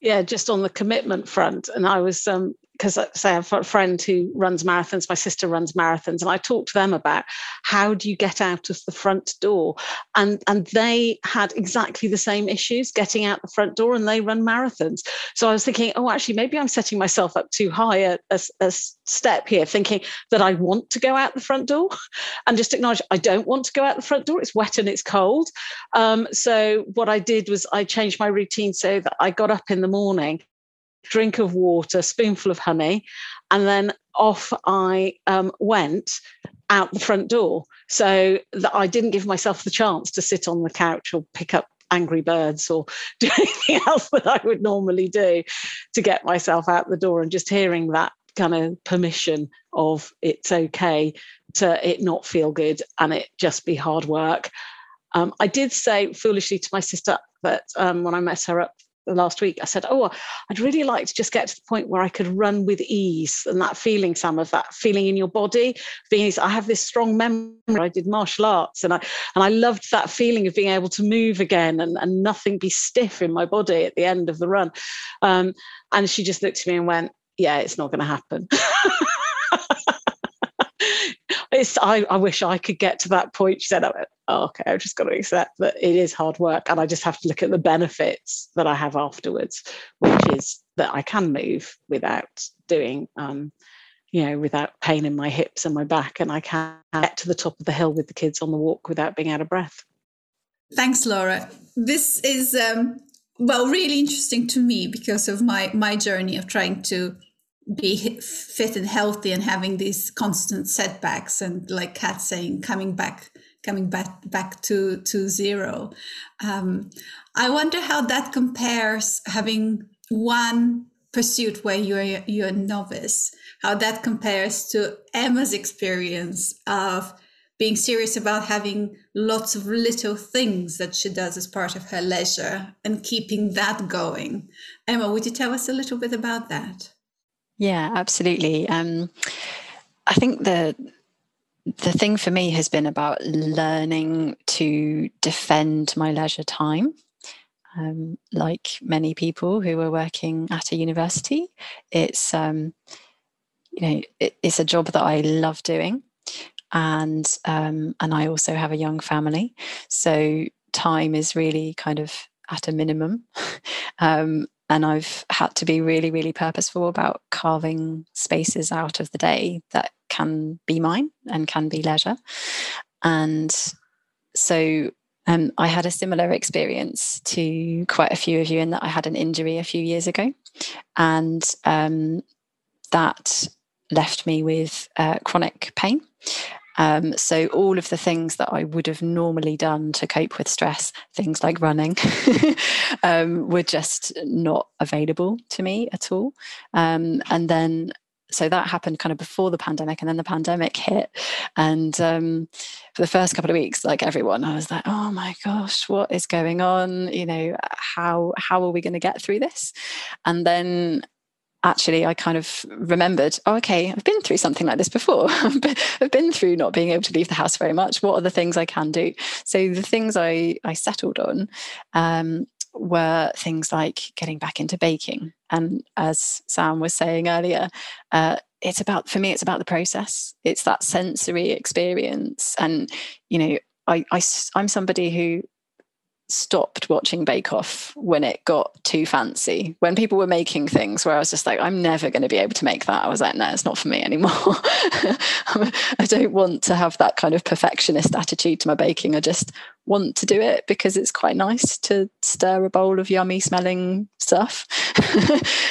Yeah just on the commitment front and i was um, because say I have a friend who runs marathons, my sister runs marathons, and I talked to them about how do you get out of the front door, and and they had exactly the same issues getting out the front door, and they run marathons. So I was thinking, oh, actually, maybe I'm setting myself up too high a, a, a step here, thinking that I want to go out the front door, and just acknowledge I don't want to go out the front door. It's wet and it's cold. Um, so what I did was I changed my routine so that I got up in the morning drink of water, spoonful of honey, and then off I um, went out the front door. So that I didn't give myself the chance to sit on the couch or pick up Angry Birds or do anything else that I would normally do to get myself out the door. And just hearing that kind of permission of it's okay to it not feel good and it just be hard work. Um, I did say foolishly to my sister that um, when I met her up last week, I said, Oh, I'd really like to just get to the point where I could run with ease and that feeling, some of that feeling in your body. Being, I have this strong memory. I did martial arts and I and I loved that feeling of being able to move again and, and nothing be stiff in my body at the end of the run. Um, and she just looked at me and went, Yeah, it's not going to happen. it's I, I wish I could get to that point. She said, oh, okay, I've just got to accept that it is hard work and I just have to look at the benefits that I have afterwards, which is that I can move without doing um, you know, without pain in my hips and my back, and I can get to the top of the hill with the kids on the walk without being out of breath. Thanks, Laura. This is um, well really interesting to me because of my my journey of trying to be fit and healthy and having these constant setbacks and like Kat saying coming back coming back back to to zero. Um, i wonder how that compares having one pursuit where you're you're a novice how that compares to emma's experience of being serious about having lots of little things that she does as part of her leisure and keeping that going. Emma would you tell us a little bit about that? Yeah, absolutely. Um, I think the the thing for me has been about learning to defend my leisure time. Um, like many people who are working at a university, it's um, you know it, it's a job that I love doing, and um, and I also have a young family, so time is really kind of at a minimum. um, and I've had to be really, really purposeful about carving spaces out of the day that can be mine and can be leisure. And so um, I had a similar experience to quite a few of you in that I had an injury a few years ago. And um, that left me with uh, chronic pain. Um, so all of the things that I would have normally done to cope with stress, things like running, um, were just not available to me at all. Um, and then so that happened kind of before the pandemic and then the pandemic hit and um, for the first couple of weeks like everyone i was like oh my gosh what is going on you know how how are we going to get through this and then actually I kind of remembered, oh, okay, I've been through something like this before. I've been through not being able to leave the house very much. What are the things I can do? So the things I, I settled on um, were things like getting back into baking. And as Sam was saying earlier, uh, it's about, for me, it's about the process. It's that sensory experience. And, you know, I, I, I'm somebody who stopped watching Bake Off when it got too fancy. When people were making things where I was just like, I'm never going to be able to make that. I was like, no, it's not for me anymore. I don't want to have that kind of perfectionist attitude to my baking. I just want to do it because it's quite nice to stir a bowl of yummy smelling stuff.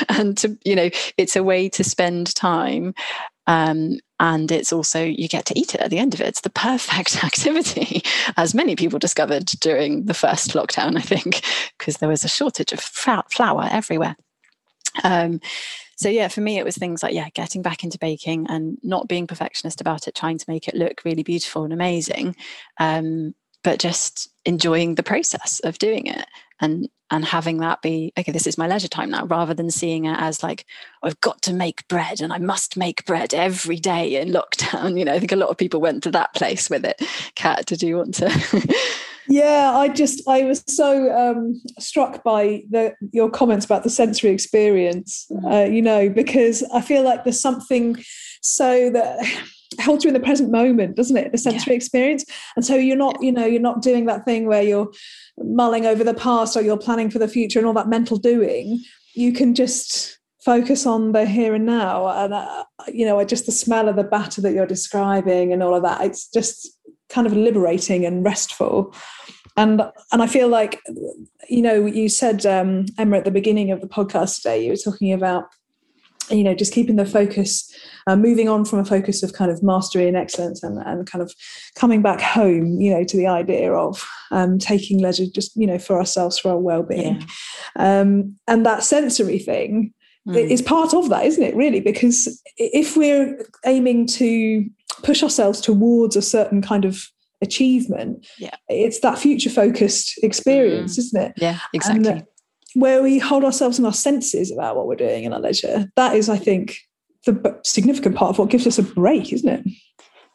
and to, you know, it's a way to spend time um, and it's also, you get to eat it at the end of it. It's the perfect activity, as many people discovered during the first lockdown, I think, because there was a shortage of flour everywhere. Um, so yeah for me it was things like yeah getting back into baking and not being perfectionist about it trying to make it look really beautiful and amazing um, but just enjoying the process of doing it and and having that be okay this is my leisure time now rather than seeing it as like i've got to make bread and i must make bread every day in lockdown you know i think a lot of people went to that place with it kat did you want to yeah i just i was so um, struck by the, your comments about the sensory experience mm. uh, you know because i feel like there's something so that holds you in the present moment doesn't it? The sensory yeah. experience. And so you're not you know you're not doing that thing where you're mulling over the past or you're planning for the future and all that mental doing. You can just focus on the here and now and uh, you know just the smell of the batter that you're describing and all of that. It's just kind of liberating and restful. And and i feel like you know you said um, emma at the beginning of the podcast today you were talking about you know just keeping the focus uh, moving on from a focus of kind of mastery and excellence and, and kind of coming back home you know to the idea of um, taking leisure just you know for ourselves for our well-being yeah. um, and that sensory thing mm. is part of that isn't it really because if we're aiming to push ourselves towards a certain kind of achievement yeah it's that future focused experience mm. isn't it yeah exactly and, where we hold ourselves in our senses about what we're doing in our leisure. That is, I think, the significant part of what gives us a break, isn't it?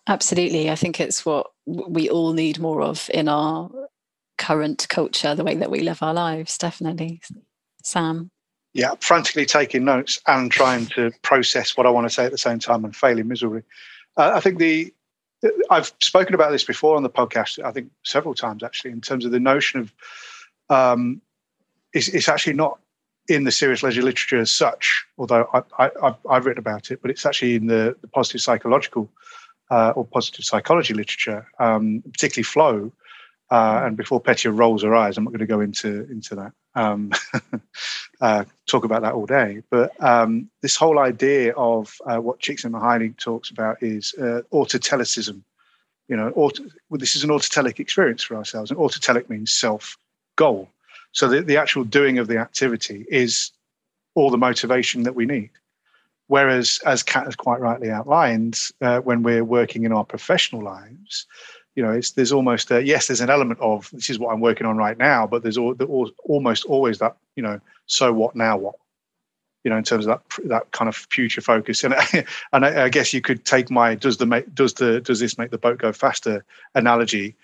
Absolutely. I think it's what we all need more of in our current culture, the way that we live our lives, definitely. Sam? Yeah, frantically taking notes and trying to process what I want to say at the same time and failing miserably. Uh, I think the I've spoken about this before on the podcast. I think several times actually, in terms of the notion of um, it's, it's actually not in the serious leisure literature as such, although I, have written about it, but it's actually in the, the positive psychological uh, or positive psychology literature, um, particularly flow. Uh, and before Petya rolls her eyes, I'm not going to go into into that. Um, uh, talk about that all day. But um, this whole idea of uh, what Csikszentmihalyi talks about is uh, autotelicism. You know, well, this is an autotelic experience for ourselves, and autotelic means self goal. So the, the actual doing of the activity is all the motivation that we need. Whereas, as Kat has quite rightly outlined, uh, when we're working in our professional lives, you know, it's there's almost a, yes, there's an element of this is what I'm working on right now, but there's all, almost always that you know, so what now what, you know, in terms of that that kind of future focus. And and I, I guess you could take my does the does the does this make the boat go faster analogy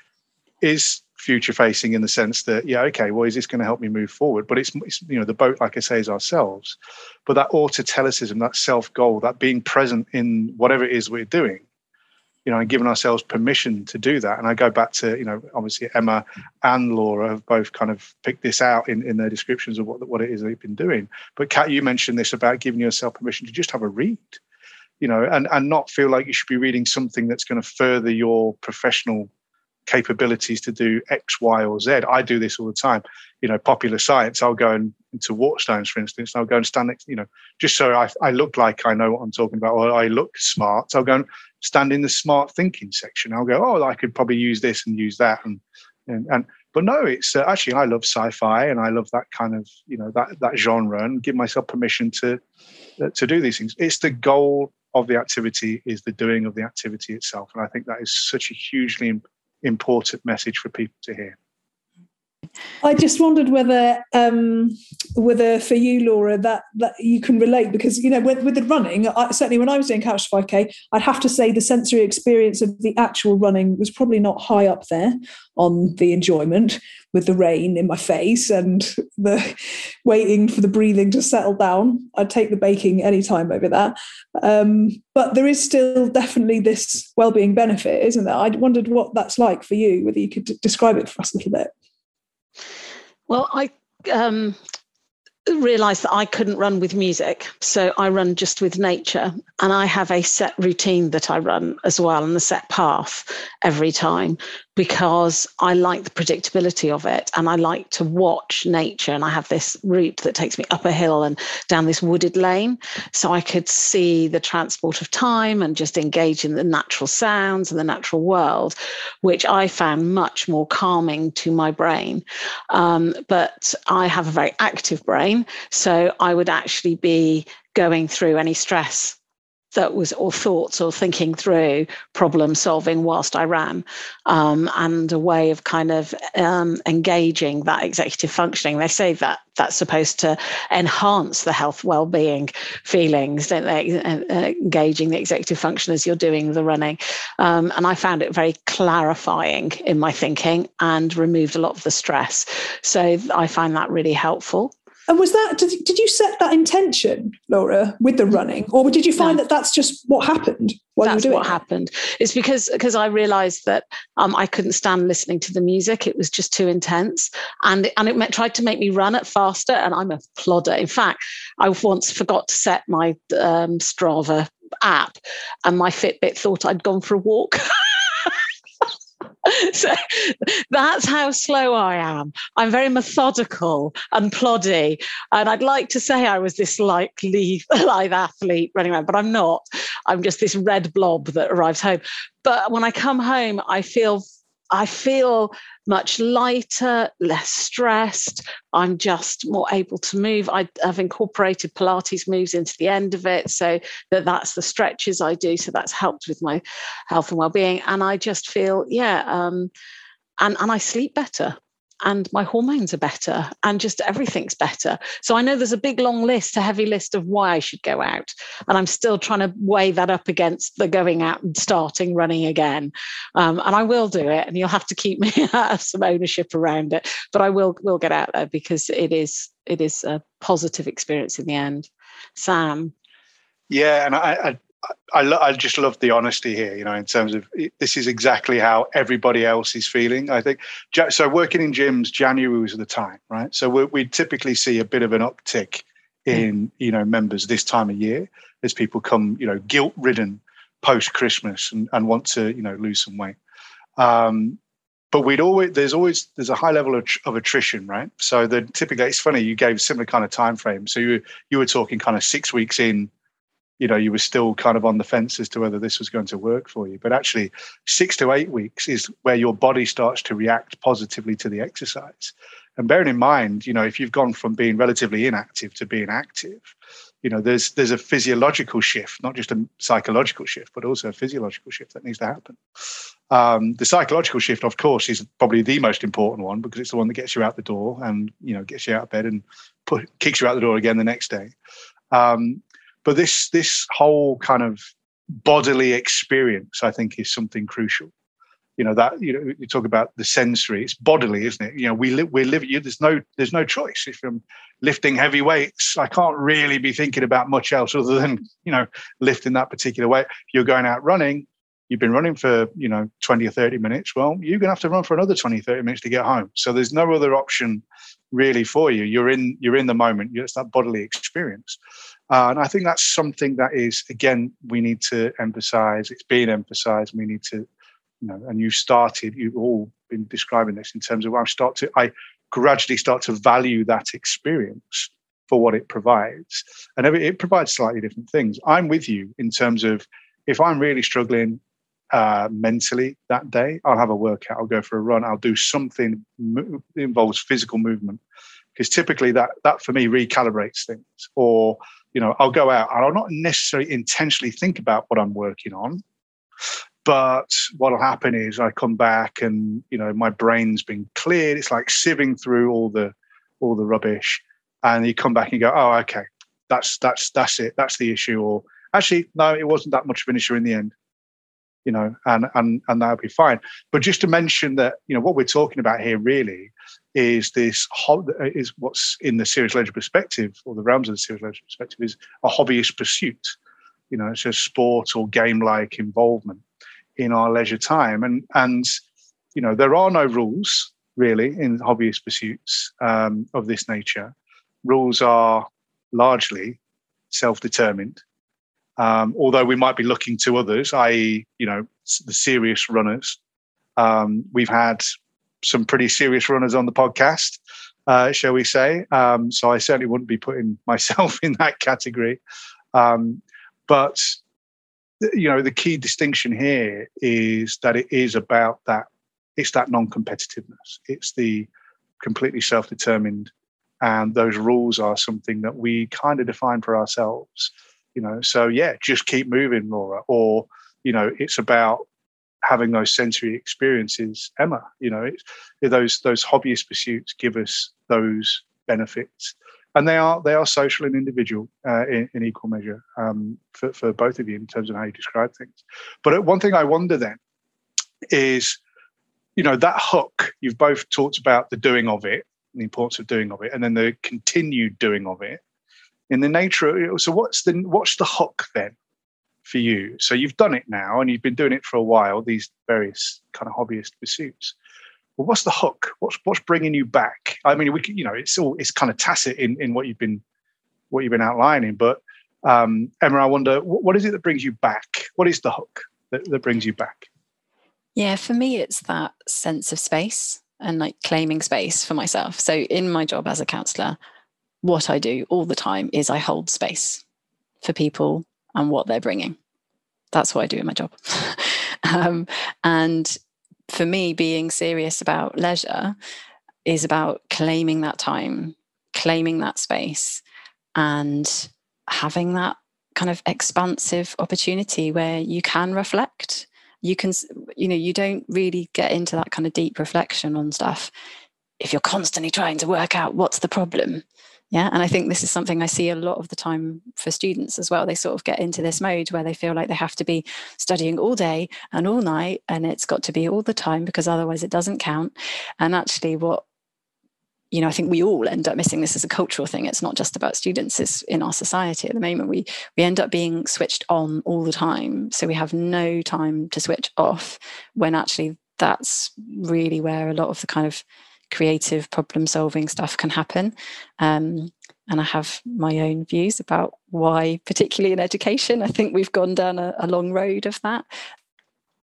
is future facing in the sense that yeah okay well is this going to help me move forward but it's, it's, you know the boat like i say is ourselves but that autotelicism that self goal that being present in whatever it is we're doing you know, and giving ourselves permission to do that. And I go back to, you know, obviously Emma and Laura have both kind of picked this out in, in their descriptions of what, what it is they've been doing. But Kat, you mentioned this about giving yourself permission to just have a read, you know, and, and not feel like you should be reading something that's going to further your professional capabilities to do X, Y, or Z. I do this all the time. You know, popular science, I'll go and, into Waterstones, for instance, and I'll go and stand next, you know, just so I, I look like I know what I'm talking about, or I look smart. I'll go and stand in the smart thinking section. I'll go, oh, I could probably use this and use that. And, and, and but no, it's uh, actually, I love sci-fi and I love that kind of, you know, that, that genre and give myself permission to, uh, to do these things. It's the goal of the activity is the doing of the activity itself. And I think that is such a hugely important message for people to hear. I just wondered whether, um, whether for you, Laura, that that you can relate because you know with, with the running, I, certainly when I was doing Couch to 5K, I'd have to say the sensory experience of the actual running was probably not high up there on the enjoyment with the rain in my face and the waiting for the breathing to settle down. I'd take the baking any time over that. Um, but there is still definitely this well-being benefit, isn't there? I wondered what that's like for you, whether you could d- describe it for us a little bit. Well, I um, realized that I couldn't run with music. So I run just with nature. And I have a set routine that I run as well and a set path every time because I like the predictability of it and I like to watch nature. And I have this route that takes me up a hill and down this wooded lane. So I could see the transport of time and just engage in the natural sounds and the natural world, which I found much more calming to my brain. Um, but I have a very active brain. So I would actually be going through any stress that was or thoughts or thinking through problem solving whilst I ran, um, and a way of kind of um, engaging that executive functioning. They say that that's supposed to enhance the health well-being feelings, don't they? Uh, uh, engaging the executive function as you're doing the running, um, and I found it very clarifying in my thinking and removed a lot of the stress. So I find that really helpful. And was that did, did you set that intention, Laura, with the running, or did you find no. that that's just what happened while that's you were doing what happened? It's because because I realised that um, I couldn't stand listening to the music; it was just too intense, and and it tried to make me run it faster. And I'm a plodder. In fact, I once forgot to set my um, Strava app, and my Fitbit thought I'd gone for a walk. so that's how slow I am. I'm very methodical and ploddy. And I'd like to say I was this like live athlete running around, but I'm not. I'm just this red blob that arrives home. But when I come home, I feel I feel much lighter, less stressed. I'm just more able to move. I, have incorporated Pilates moves into the end of it, so that that's the stretches I do. So that's helped with my health and well-being. And I just feel, yeah, um, and and I sleep better and my hormones are better and just everything's better. So I know there's a big long list, a heavy list of why I should go out. And I'm still trying to weigh that up against the going out and starting running again. Um, and I will do it. And you'll have to keep me some ownership around it. But I will will get out there because it is it is a positive experience in the end. Sam. Yeah, and I, I I, lo- I just love the honesty here, you know, in terms of this is exactly how everybody else is feeling. I think so. Working in gyms, January was the time, right? So we, we typically see a bit of an uptick in, you know, members this time of year as people come, you know, guilt ridden post Christmas and, and want to, you know, lose some weight. Um, but we'd always there's always there's a high level of, of attrition, right? So the typically it's funny you gave a similar kind of time frame. So you you were talking kind of six weeks in you know you were still kind of on the fence as to whether this was going to work for you. But actually six to eight weeks is where your body starts to react positively to the exercise. And bearing in mind you know if you've gone from being relatively inactive to being active you know there's there's a physiological shift not just a psychological shift but also a physiological shift that needs to happen. Um, the psychological shift of course is probably the most important one because it's the one that gets you out the door and you know gets you out of bed and put, kicks you out the door again the next day. Um, but this this whole kind of bodily experience, I think, is something crucial. You know that you know you talk about the sensory; it's bodily, isn't it? You know, we live we live. There's no there's no choice. If I'm lifting heavy weights, I can't really be thinking about much else other than you know lifting that particular weight. If you're going out running, you've been running for you know 20 or 30 minutes well you're going to have to run for another 20 30 minutes to get home. So there's no other option really for you. You're in you're in the moment. It's that bodily experience. Uh, and i think that's something that is again we need to emphasize. It's being emphasized. We need to you know and you started you've all been describing this in terms of i start to i gradually start to value that experience for what it provides. And it provides slightly different things. I'm with you in terms of if i'm really struggling uh, mentally that day. I'll have a workout. I'll go for a run. I'll do something that involves physical movement because typically that that for me recalibrates things. Or you know, I'll go out and I'll not necessarily intentionally think about what I'm working on, but what'll happen is I come back and you know my brain's been cleared. It's like sieving through all the all the rubbish, and you come back and go, oh, okay, that's that's that's it. That's the issue. Or actually, no, it wasn't that much of an issue in the end you know, and and and that'll be fine. But just to mention that, you know, what we're talking about here really is this is what's in the serious leisure perspective or the realms of the serious leisure perspective is a hobbyist pursuit. You know, it's a sport or game-like involvement in our leisure time, and and you know, there are no rules really in hobbyist pursuits um, of this nature. Rules are largely self-determined um, although we might be looking to others, i.e., you know, the serious runners. Um, we've had some pretty serious runners on the podcast, uh, shall we say? Um, so I certainly wouldn't be putting myself in that category. Um, but you know, the key distinction here is that it is about that. It's that non-competitiveness. It's the completely self-determined, and those rules are something that we kind of define for ourselves you know so yeah just keep moving laura. Or you know it's about having those sensory experiences emma you know it's, those those hobbyist pursuits give us those benefits. And they are they are social and individual uh, in, in, equal measure um, for, for both of you in terms of how you describe things. But one thing i wonder then is you know that hook you've both talked about the doing of it the importance of doing of it and then the continued doing of it in the nature. Of, So what's the what's the hook then for you? So you've done it now, and you've been doing it for a while. These various kind of hobbyist pursuits. Well, what's the hook? What's what's bringing you back? I mean, we you know, it's all it's kind of tacit in in what you've been what you've been outlining, but um, Emma, I wonder what is it that brings you back? What is the hook that, that brings you back? Yeah, for me, it's that sense of space and like claiming space for myself. So in my job as a counselor, what I do all the time is I hold space for people and what they're bringing. That's what I do in my job. um, and for me, being serious about leisure is about claiming that time, claiming that space, and having that kind of expansive opportunity where you can reflect. You can, you know, you don't really get into that kind of deep reflection on stuff if you're constantly trying to work out what's the problem yeah and i think this is something i see a lot of the time for students as well. They sort of get into this mode where they feel like they have to be studying all day and all night and it's got to be all the time because otherwise it doesn't count. And actually what you know i think we all end up missing this as a cultural thing. It's not just about students it's in our society at the moment. We we end up being switched on all the time. So we have no time to switch off when actually that's really where a lot of the kind of creative problem solving stuff can happen. Um, and I have my own views about why, particularly in education, I think we've gone down a, a long road of that.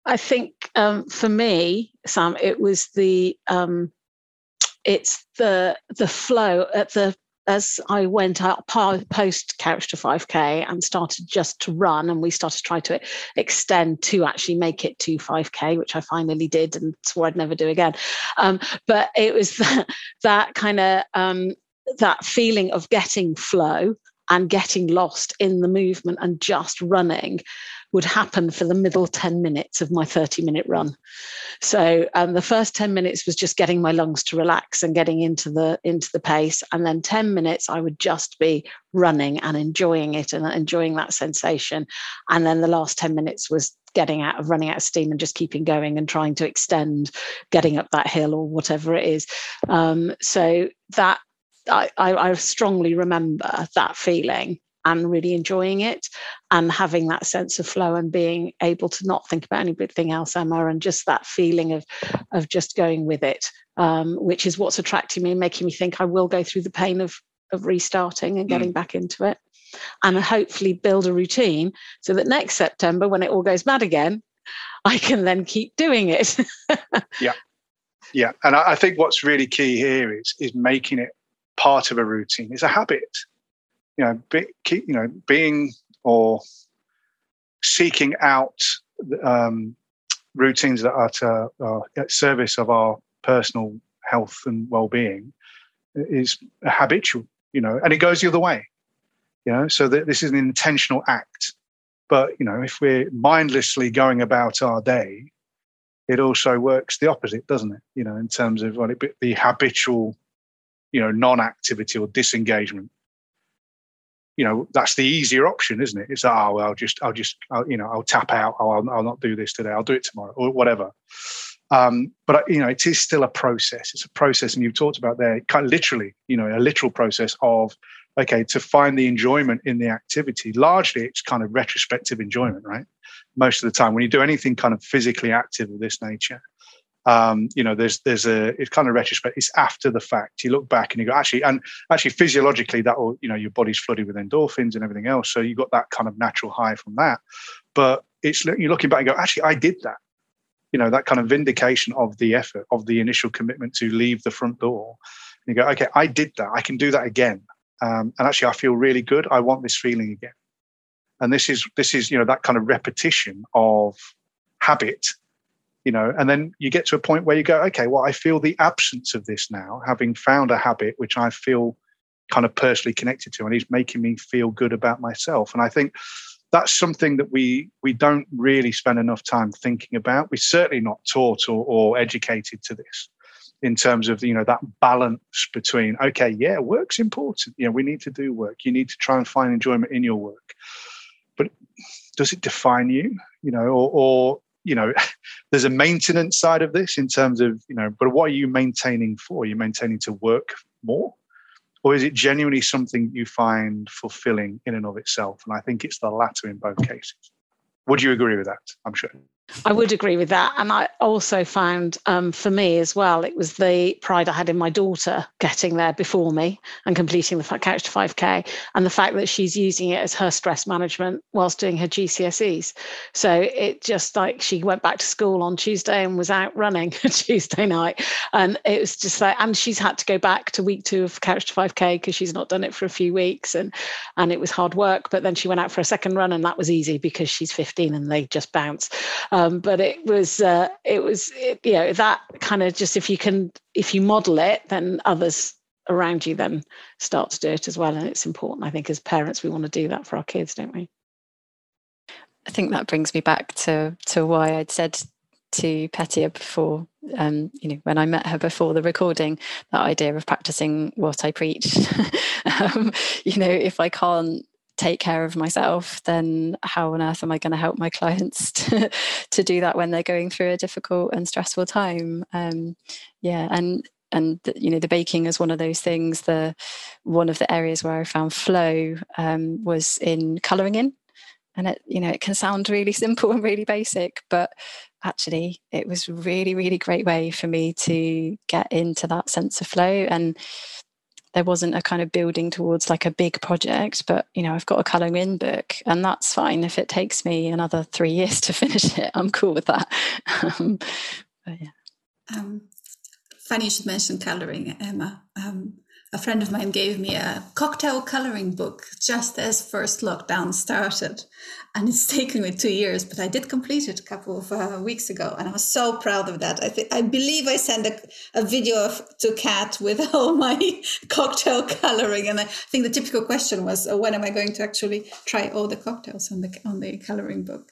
I think um, for me, Sam, it was the um, it's the the flow at the as I went out post Couch to 5K and started just to run, and we started to try to extend to actually make it to 5K, which I finally did and swore I'd never do again. Um, but it was that, that kind of um, that feeling of getting flow and getting lost in the movement and just running would happen for the middle 10 minutes of my 30 minute run. So um, the first 10 minutes was just getting my lungs to relax and getting into the into the pace. And then 10 minutes I would just be running and enjoying it and enjoying that sensation. And then the last 10 minutes was getting out of running out of steam and just keeping going and trying to extend getting up that hill or whatever it is. Um, so that I, I, strongly remember that feeling and really enjoying it and having that sense of flow and being able to not think about anything else emma and just that feeling of of just going with it um, which is what's attracting me and making me think i will go through the pain of of restarting and getting mm. back into it and hopefully build a routine so that next september when it all goes mad again i can then keep doing it. Yeah. Yeah. And I, I think what's really key here is is making it part of a routine it's a habit you know, be, keep, you know, being or seeking out um, routines that are to uh, at service of our personal health and well-being is habitual, you know, and it goes the other way, you know. So that this is an intentional act, but you know, if we're mindlessly going about our day, it also works the opposite, doesn't it? You know, in terms of well, it, the habitual, you know, non-activity or disengagement. You know that's the easier option isn't it? It's oh well, i'll just i'll just I'll, you know i'll tap out. Oh, I'll, I'll not do this today. I'll do it tomorrow or whatever. Um, but you know it is still a process. It's a process and you've talked about there kind of literally you know a literal process of okay to find the enjoyment in the activity largely it's kind of retrospective enjoyment right? Most of the time when you do anything kind of physically active of this nature um, you know, there's there's a it's kind of retrospect. It's after the fact. You look back and you go, actually, and actually physiologically, that will you know your body's flooded with endorphins and everything else, so you got that kind of natural high from that. But it's you're looking back and go, actually, I did that. You know, that kind of vindication of the effort of the initial commitment to leave the front door. And you go, okay, I did that. I can do that again. Um, and actually, I feel really good. I want this feeling again. And this is this is you know that kind of repetition of habit you know and then you get to a point where you go okay well i feel the absence of this now having found a habit which i feel kind of personally connected to and is making me feel good about myself. And i think that's something that we we don't really spend enough time thinking about. We're certainly not taught or, or educated to this in terms of you know that balance between okay yeah work's important. You know we need to do work. You need to try and find enjoyment in your work. But does it define you? You know or, or you know, there's a maintenance side of this in terms of, you know, but what are you maintaining for? Are you maintaining to work more? Or is it genuinely something you find fulfilling in and of itself? And I think it's the latter in both cases. Would you agree with that? I'm sure. I would agree with that. And I also found um, for me as well, it was the pride I had in my daughter getting there before me and completing the Couch to 5K, and the fact that she's using it as her stress management whilst doing her GCSEs. So it just like she went back to school on Tuesday and was out running Tuesday night. And it was just like, and she's had to go back to week two of Couch to 5K because she's not done it for a few weeks. And, and it was hard work. But then she went out for a second run, and that was easy because she's 15 and they just bounce. But it was, uh, it was, it, you know, that kind of just if you can, if you model it, then others around you then start to do it as well. And it's important, I think, as parents, we want to do that for our kids, don't we? I think that brings me back to to why I'd said to Petya before, um, you know, when I met her before the recording, that idea of practicing what I preach. um, you know, if I can't take care of myself, then how on earth am I going to help my clients to, to do that when they're going through a difficult and stressful time? Um, yeah, and and you know the baking is one of those things. The one of the areas where I found flow um, was in colouring in, and it you know it can sound really simple and really basic, but actually it was really really great way for me to get into that sense of flow and there wasn't a kind of building towards like a big project but you know i've got a colouring in book and that's fine. If it takes me another three years to finish it i'm cool with that. Um, but yeah. Um, funny you should mention colouring emma. Um, a friend of mine gave me a cocktail colouring book just as first lockdown started and it's taken me two years, but I did complete it a couple of uh, weeks ago, and I was so proud of that. I think I believe I sent a, a video of, to Kat with all my cocktail coloring, and I think the typical question was, oh, "When am I going to actually try all the cocktails on the on the coloring book?"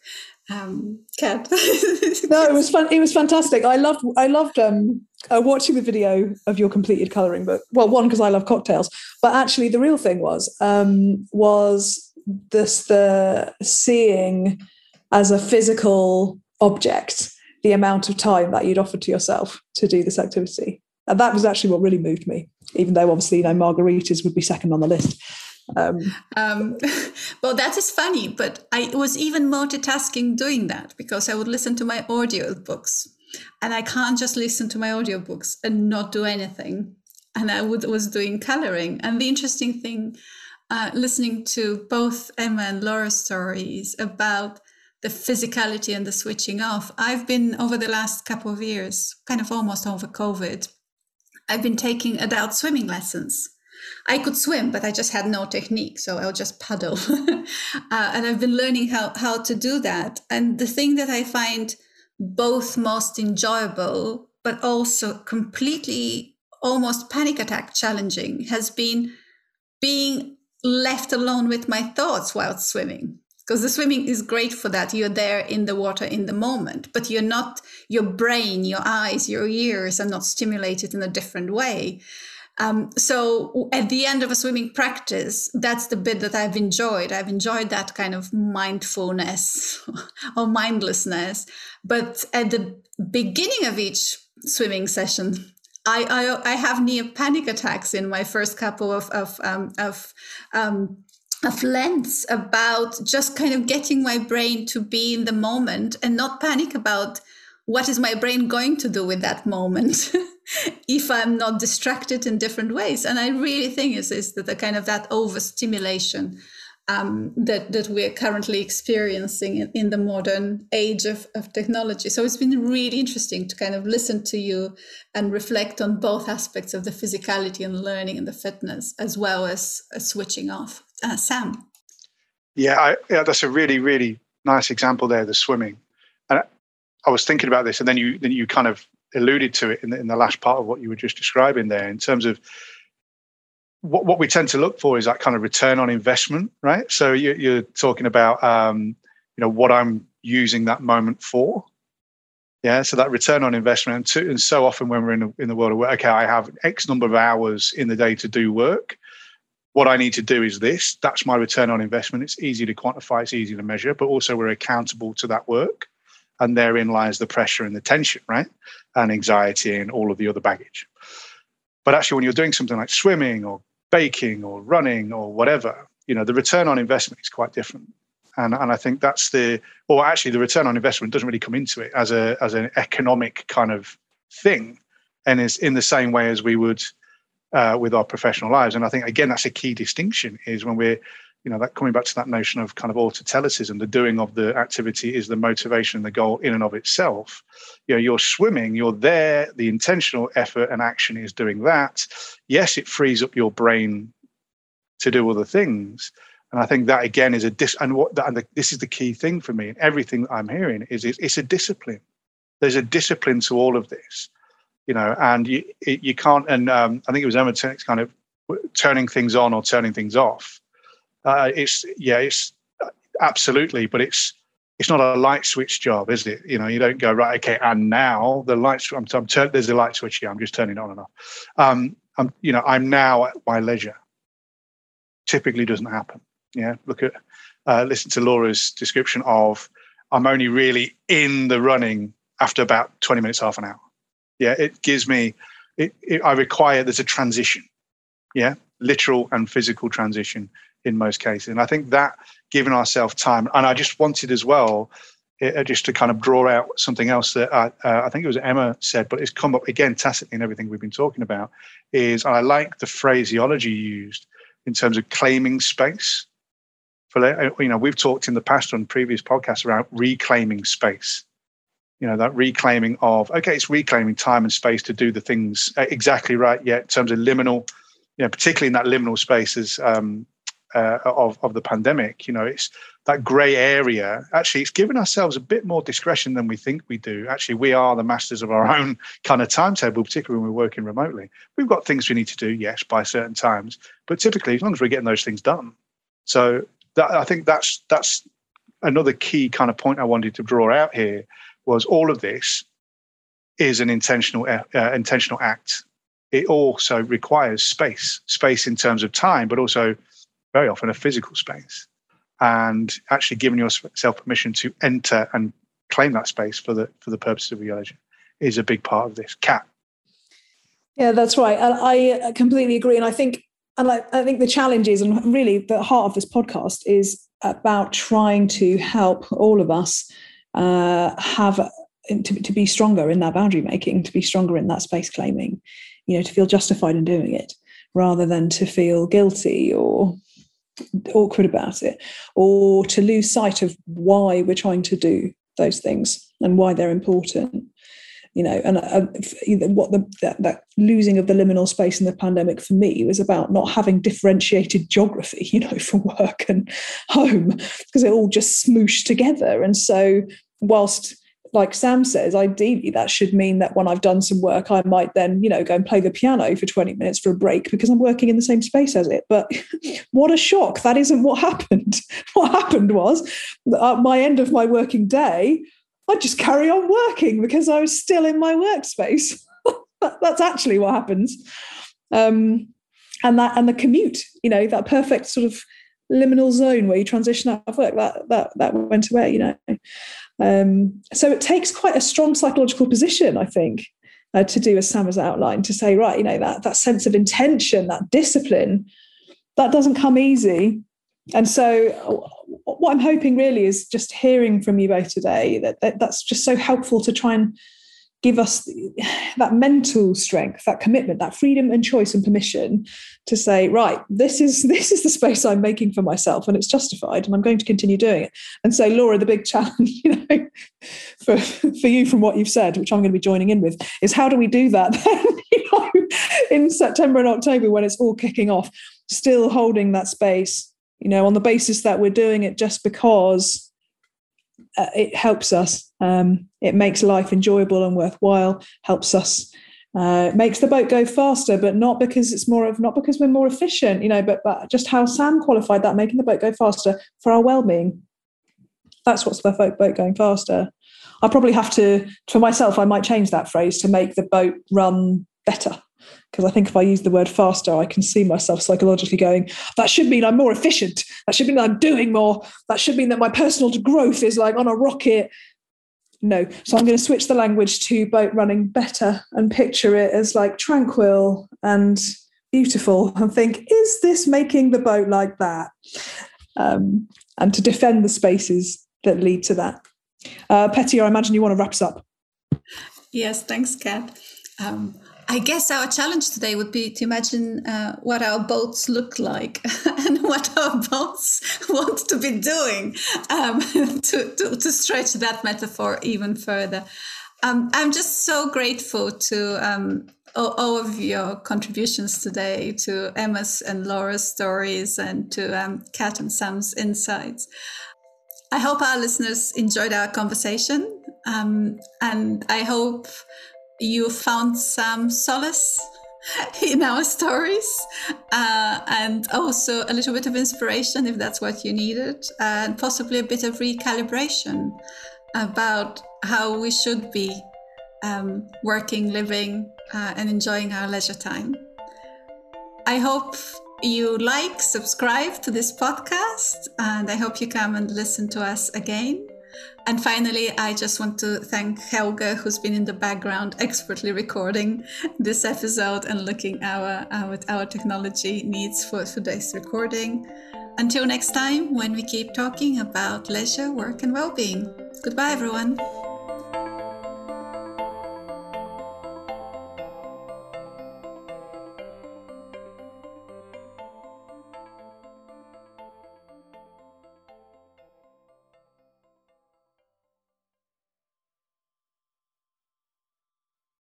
Um, Kat. no, it was fun. It was fantastic. I loved. I loved um, uh, watching the video of your completed coloring book. Well, one because I love cocktails, but actually the real thing was um, was this the seeing as a physical object the amount of time that you'd offered to yourself to do this activity. And that was actually what really moved me, even though obviously, you know, margaritas would be second on the list. Um, um, well, that is funny, but I was even multitasking doing that because I would listen to my audio books and I can't just listen to my audiobooks and not do anything. And I would, was doing coloring. And the interesting thing uh, listening to both Emma and Laura's stories about the physicality and the switching off. I've been over the last couple of years, kind of almost over COVID, I've been taking adult swimming lessons. I could swim, but I just had no technique, so I'll just paddle. uh, and I've been learning how, how to do that. And the thing that I find both most enjoyable, but also completely almost panic attack challenging, has been being left alone with my thoughts while swimming because the swimming is great for that you're there in the water in the moment but you're not your brain your eyes your ears are not stimulated in a different way um, so at the end of a swimming practice that's the bit that i've enjoyed. I've enjoyed that kind of mindfulness or mindlessness. But at the beginning of each swimming session I, I, I have near panic attacks in my first couple of of um, of um, of lengths about just kind of getting my brain to be in the moment and not panic about what is my brain going to do with that moment if I'm not distracted in different ways. And I really think is is that the kind of that overstimulation um, that that we're currently experiencing in, in, the modern age of, of technology. So it's been really interesting to kind of listen to you and reflect on both aspects of the physicality and learning and the fitness, as well as switching off. Uh, Sam. Yeah, I, yeah, that's a really really nice example there. The swimming, I was thinking about this, and then you then you kind of alluded to it in the, in the last part of what you were just describing there in terms of what, what we tend to look for is that kind of return on investment, right? So you, are talking about, um, you know, what I'm using that moment for. Yeah, so that return on investment, and, to, and so often when we're in, in the world of work, okay, I have X number of hours in the day to do work. What I need to do is this. That's my return on investment. It's easy to quantify, it's easy to measure, but also we're accountable to that work. And therein lies the pressure and the tension, right? And anxiety and all of the other baggage. But actually, when you're doing something like swimming or baking or running or whatever, you know, the return on investment is quite different. And, and I think that's the, or actually the return on investment doesn't really come into it as a as an economic kind of thing, and is in the same way as we would uh, with our professional lives. And I think again that's a key distinction is when we're, you know, that coming back to that notion of kind of autotelicism, the doing of the activity is the motivation, the goal in and of itself. You know, you're swimming, you're there, the intentional effort and action is doing that yes, it frees up your brain to do other things. And I think that again is a dis. And what that and the, this is the key thing for me. And everything that I'm hearing is it's, it's a discipline. There's a discipline to all of this, you know. And you you can't. And um, I think it was Emma Tenix kind of turning things on or turning things off. Uh, it's yeah, it's absolutely, but it's it's not a light switch job, is it? You know, you don't go right. Okay, and now the lights. I'm, I'm turn, there's a light switch here. I'm just turning on and off. Um, I'm, you know, I'm now at my leisure. Typically doesn't happen. Yeah. Look at, uh, listen to Laura's description of I'm only really in the running after about 20 minutes, half an hour. Yeah. It gives me, it, it, I require, there's a transition. Yeah. Literal and physical transition in most cases. And I think that giving ourselves time, and I just wanted as well, it, just to kind of draw out something else that I, uh, I think it was Emma said, but it's come up again tacitly in everything we've been talking about. Is I like the phraseology used in terms of claiming space. For uh, you know, we've talked in the past on previous podcasts around reclaiming space. You know, that reclaiming of okay, it's reclaiming time and space to do the things uh, exactly right. Yet in terms of liminal, you know, particularly in that liminal space, as um, uh, of of the pandemic. You know, it's that grey area. Actually, it's given ourselves a bit more discretion than we think we do. Actually, we are the masters of our own kind of timetable, particularly when we're working remotely. We've got things we need to do, yes, by certain times, but typically, as long as we're getting those things done. So that, I think that's that's another key kind of point I wanted to draw out here was all of this is an intentional uh, uh intentional act it also requires space, space in terms of time, but also very often a physical space. And actually giving yourself permission to enter and claim that space for the for the purposes of your leisure is a big part of this. Kat. Yeah, that's right. And I completely agree. And I think and I, I think the challenge is, and really the heart of this podcast is about trying to help all of us uh, have to, to be stronger in that boundary making, to be stronger in that space claiming, you know, to feel justified in doing it rather than to feel guilty or awkward about it or to lose sight of why we're trying to do those things and why they're important you know and uh, what the that, that, losing of the liminal space in the pandemic for me was about not having differentiated geography you know for work and home because it all just smooshed together. And so whilst like Sam says, ideally that should mean that when I've done some work, I might then, you know, go and play the piano for 20 minutes for a break because I'm working in the same space as it. But what a shock. That isn't what happened. What happened was at my end of my working day, I'd just carry on working because I was still in my workspace. That's actually what happens. Um, and that and the commute, you know, that perfect sort of liminal zone where you transition out of work, that that that went away, you know. Um, so it takes quite a strong psychological position, I think, uh, to do as Sam has outlined, to say, right, you know, that that sense of intention, that discipline, that doesn't come easy. And so what I'm hoping really is just hearing from you both today that, that that's just so helpful to try and give us that mental strength that commitment that freedom and choice and permission to say right this is this is the space i'm making for myself and it's justified and i'm going to continue doing it. And so laura the big challenge you know for for you from what you've said which i'm going to be joining in with is how do we do that then you know in september and october when it's all kicking off still holding that space you know on the basis that we're doing it just because uh, it helps us. Um, it makes life enjoyable and worthwhile. Helps us. Uh, makes the boat go faster, but not because it's more of not because we're more efficient, you know, but but just how Sam qualified that, making the boat go faster for our well-being. That's what's the boat going faster. I probably have to, for myself, I might change that phrase to make the boat run better because I think if I use the word faster, I can see myself psychologically going, that should mean I'm more efficient. That should mean I'm doing more. That should mean that my personal growth is like on a rocket. No. So I'm going to switch the language to boat running better and picture it as like tranquil and beautiful and think, is this making the boat like that? Um, and to defend the spaces that lead to that. Uh, Petya, I imagine you want to wrap us up. Yes, thanks, Kat. Um, I guess our challenge today would be to imagine uh, what our boats look like and what our boats want to be doing um, to, to, to, stretch that metaphor even further. Um, I'm just so grateful to um, all, all, of your contributions today, to Emma's and Laura's stories, and to um, Kat and Sam's insights. I hope our listeners enjoyed our conversation, um, and I hope you found some solace in our stories uh, and also a little bit of inspiration if that's what you needed and possibly a bit of recalibration about how we should be um, working living uh, and enjoying our leisure time. I hope you like subscribe to this podcast and i hope you come and listen to us again and finally, I just want to thank Helga, who's been in the background expertly recording this episode and looking our, uh, our, our technology needs for today's recording. Until next time, when we keep talking about leisure, work, and well being. Goodbye, everyone.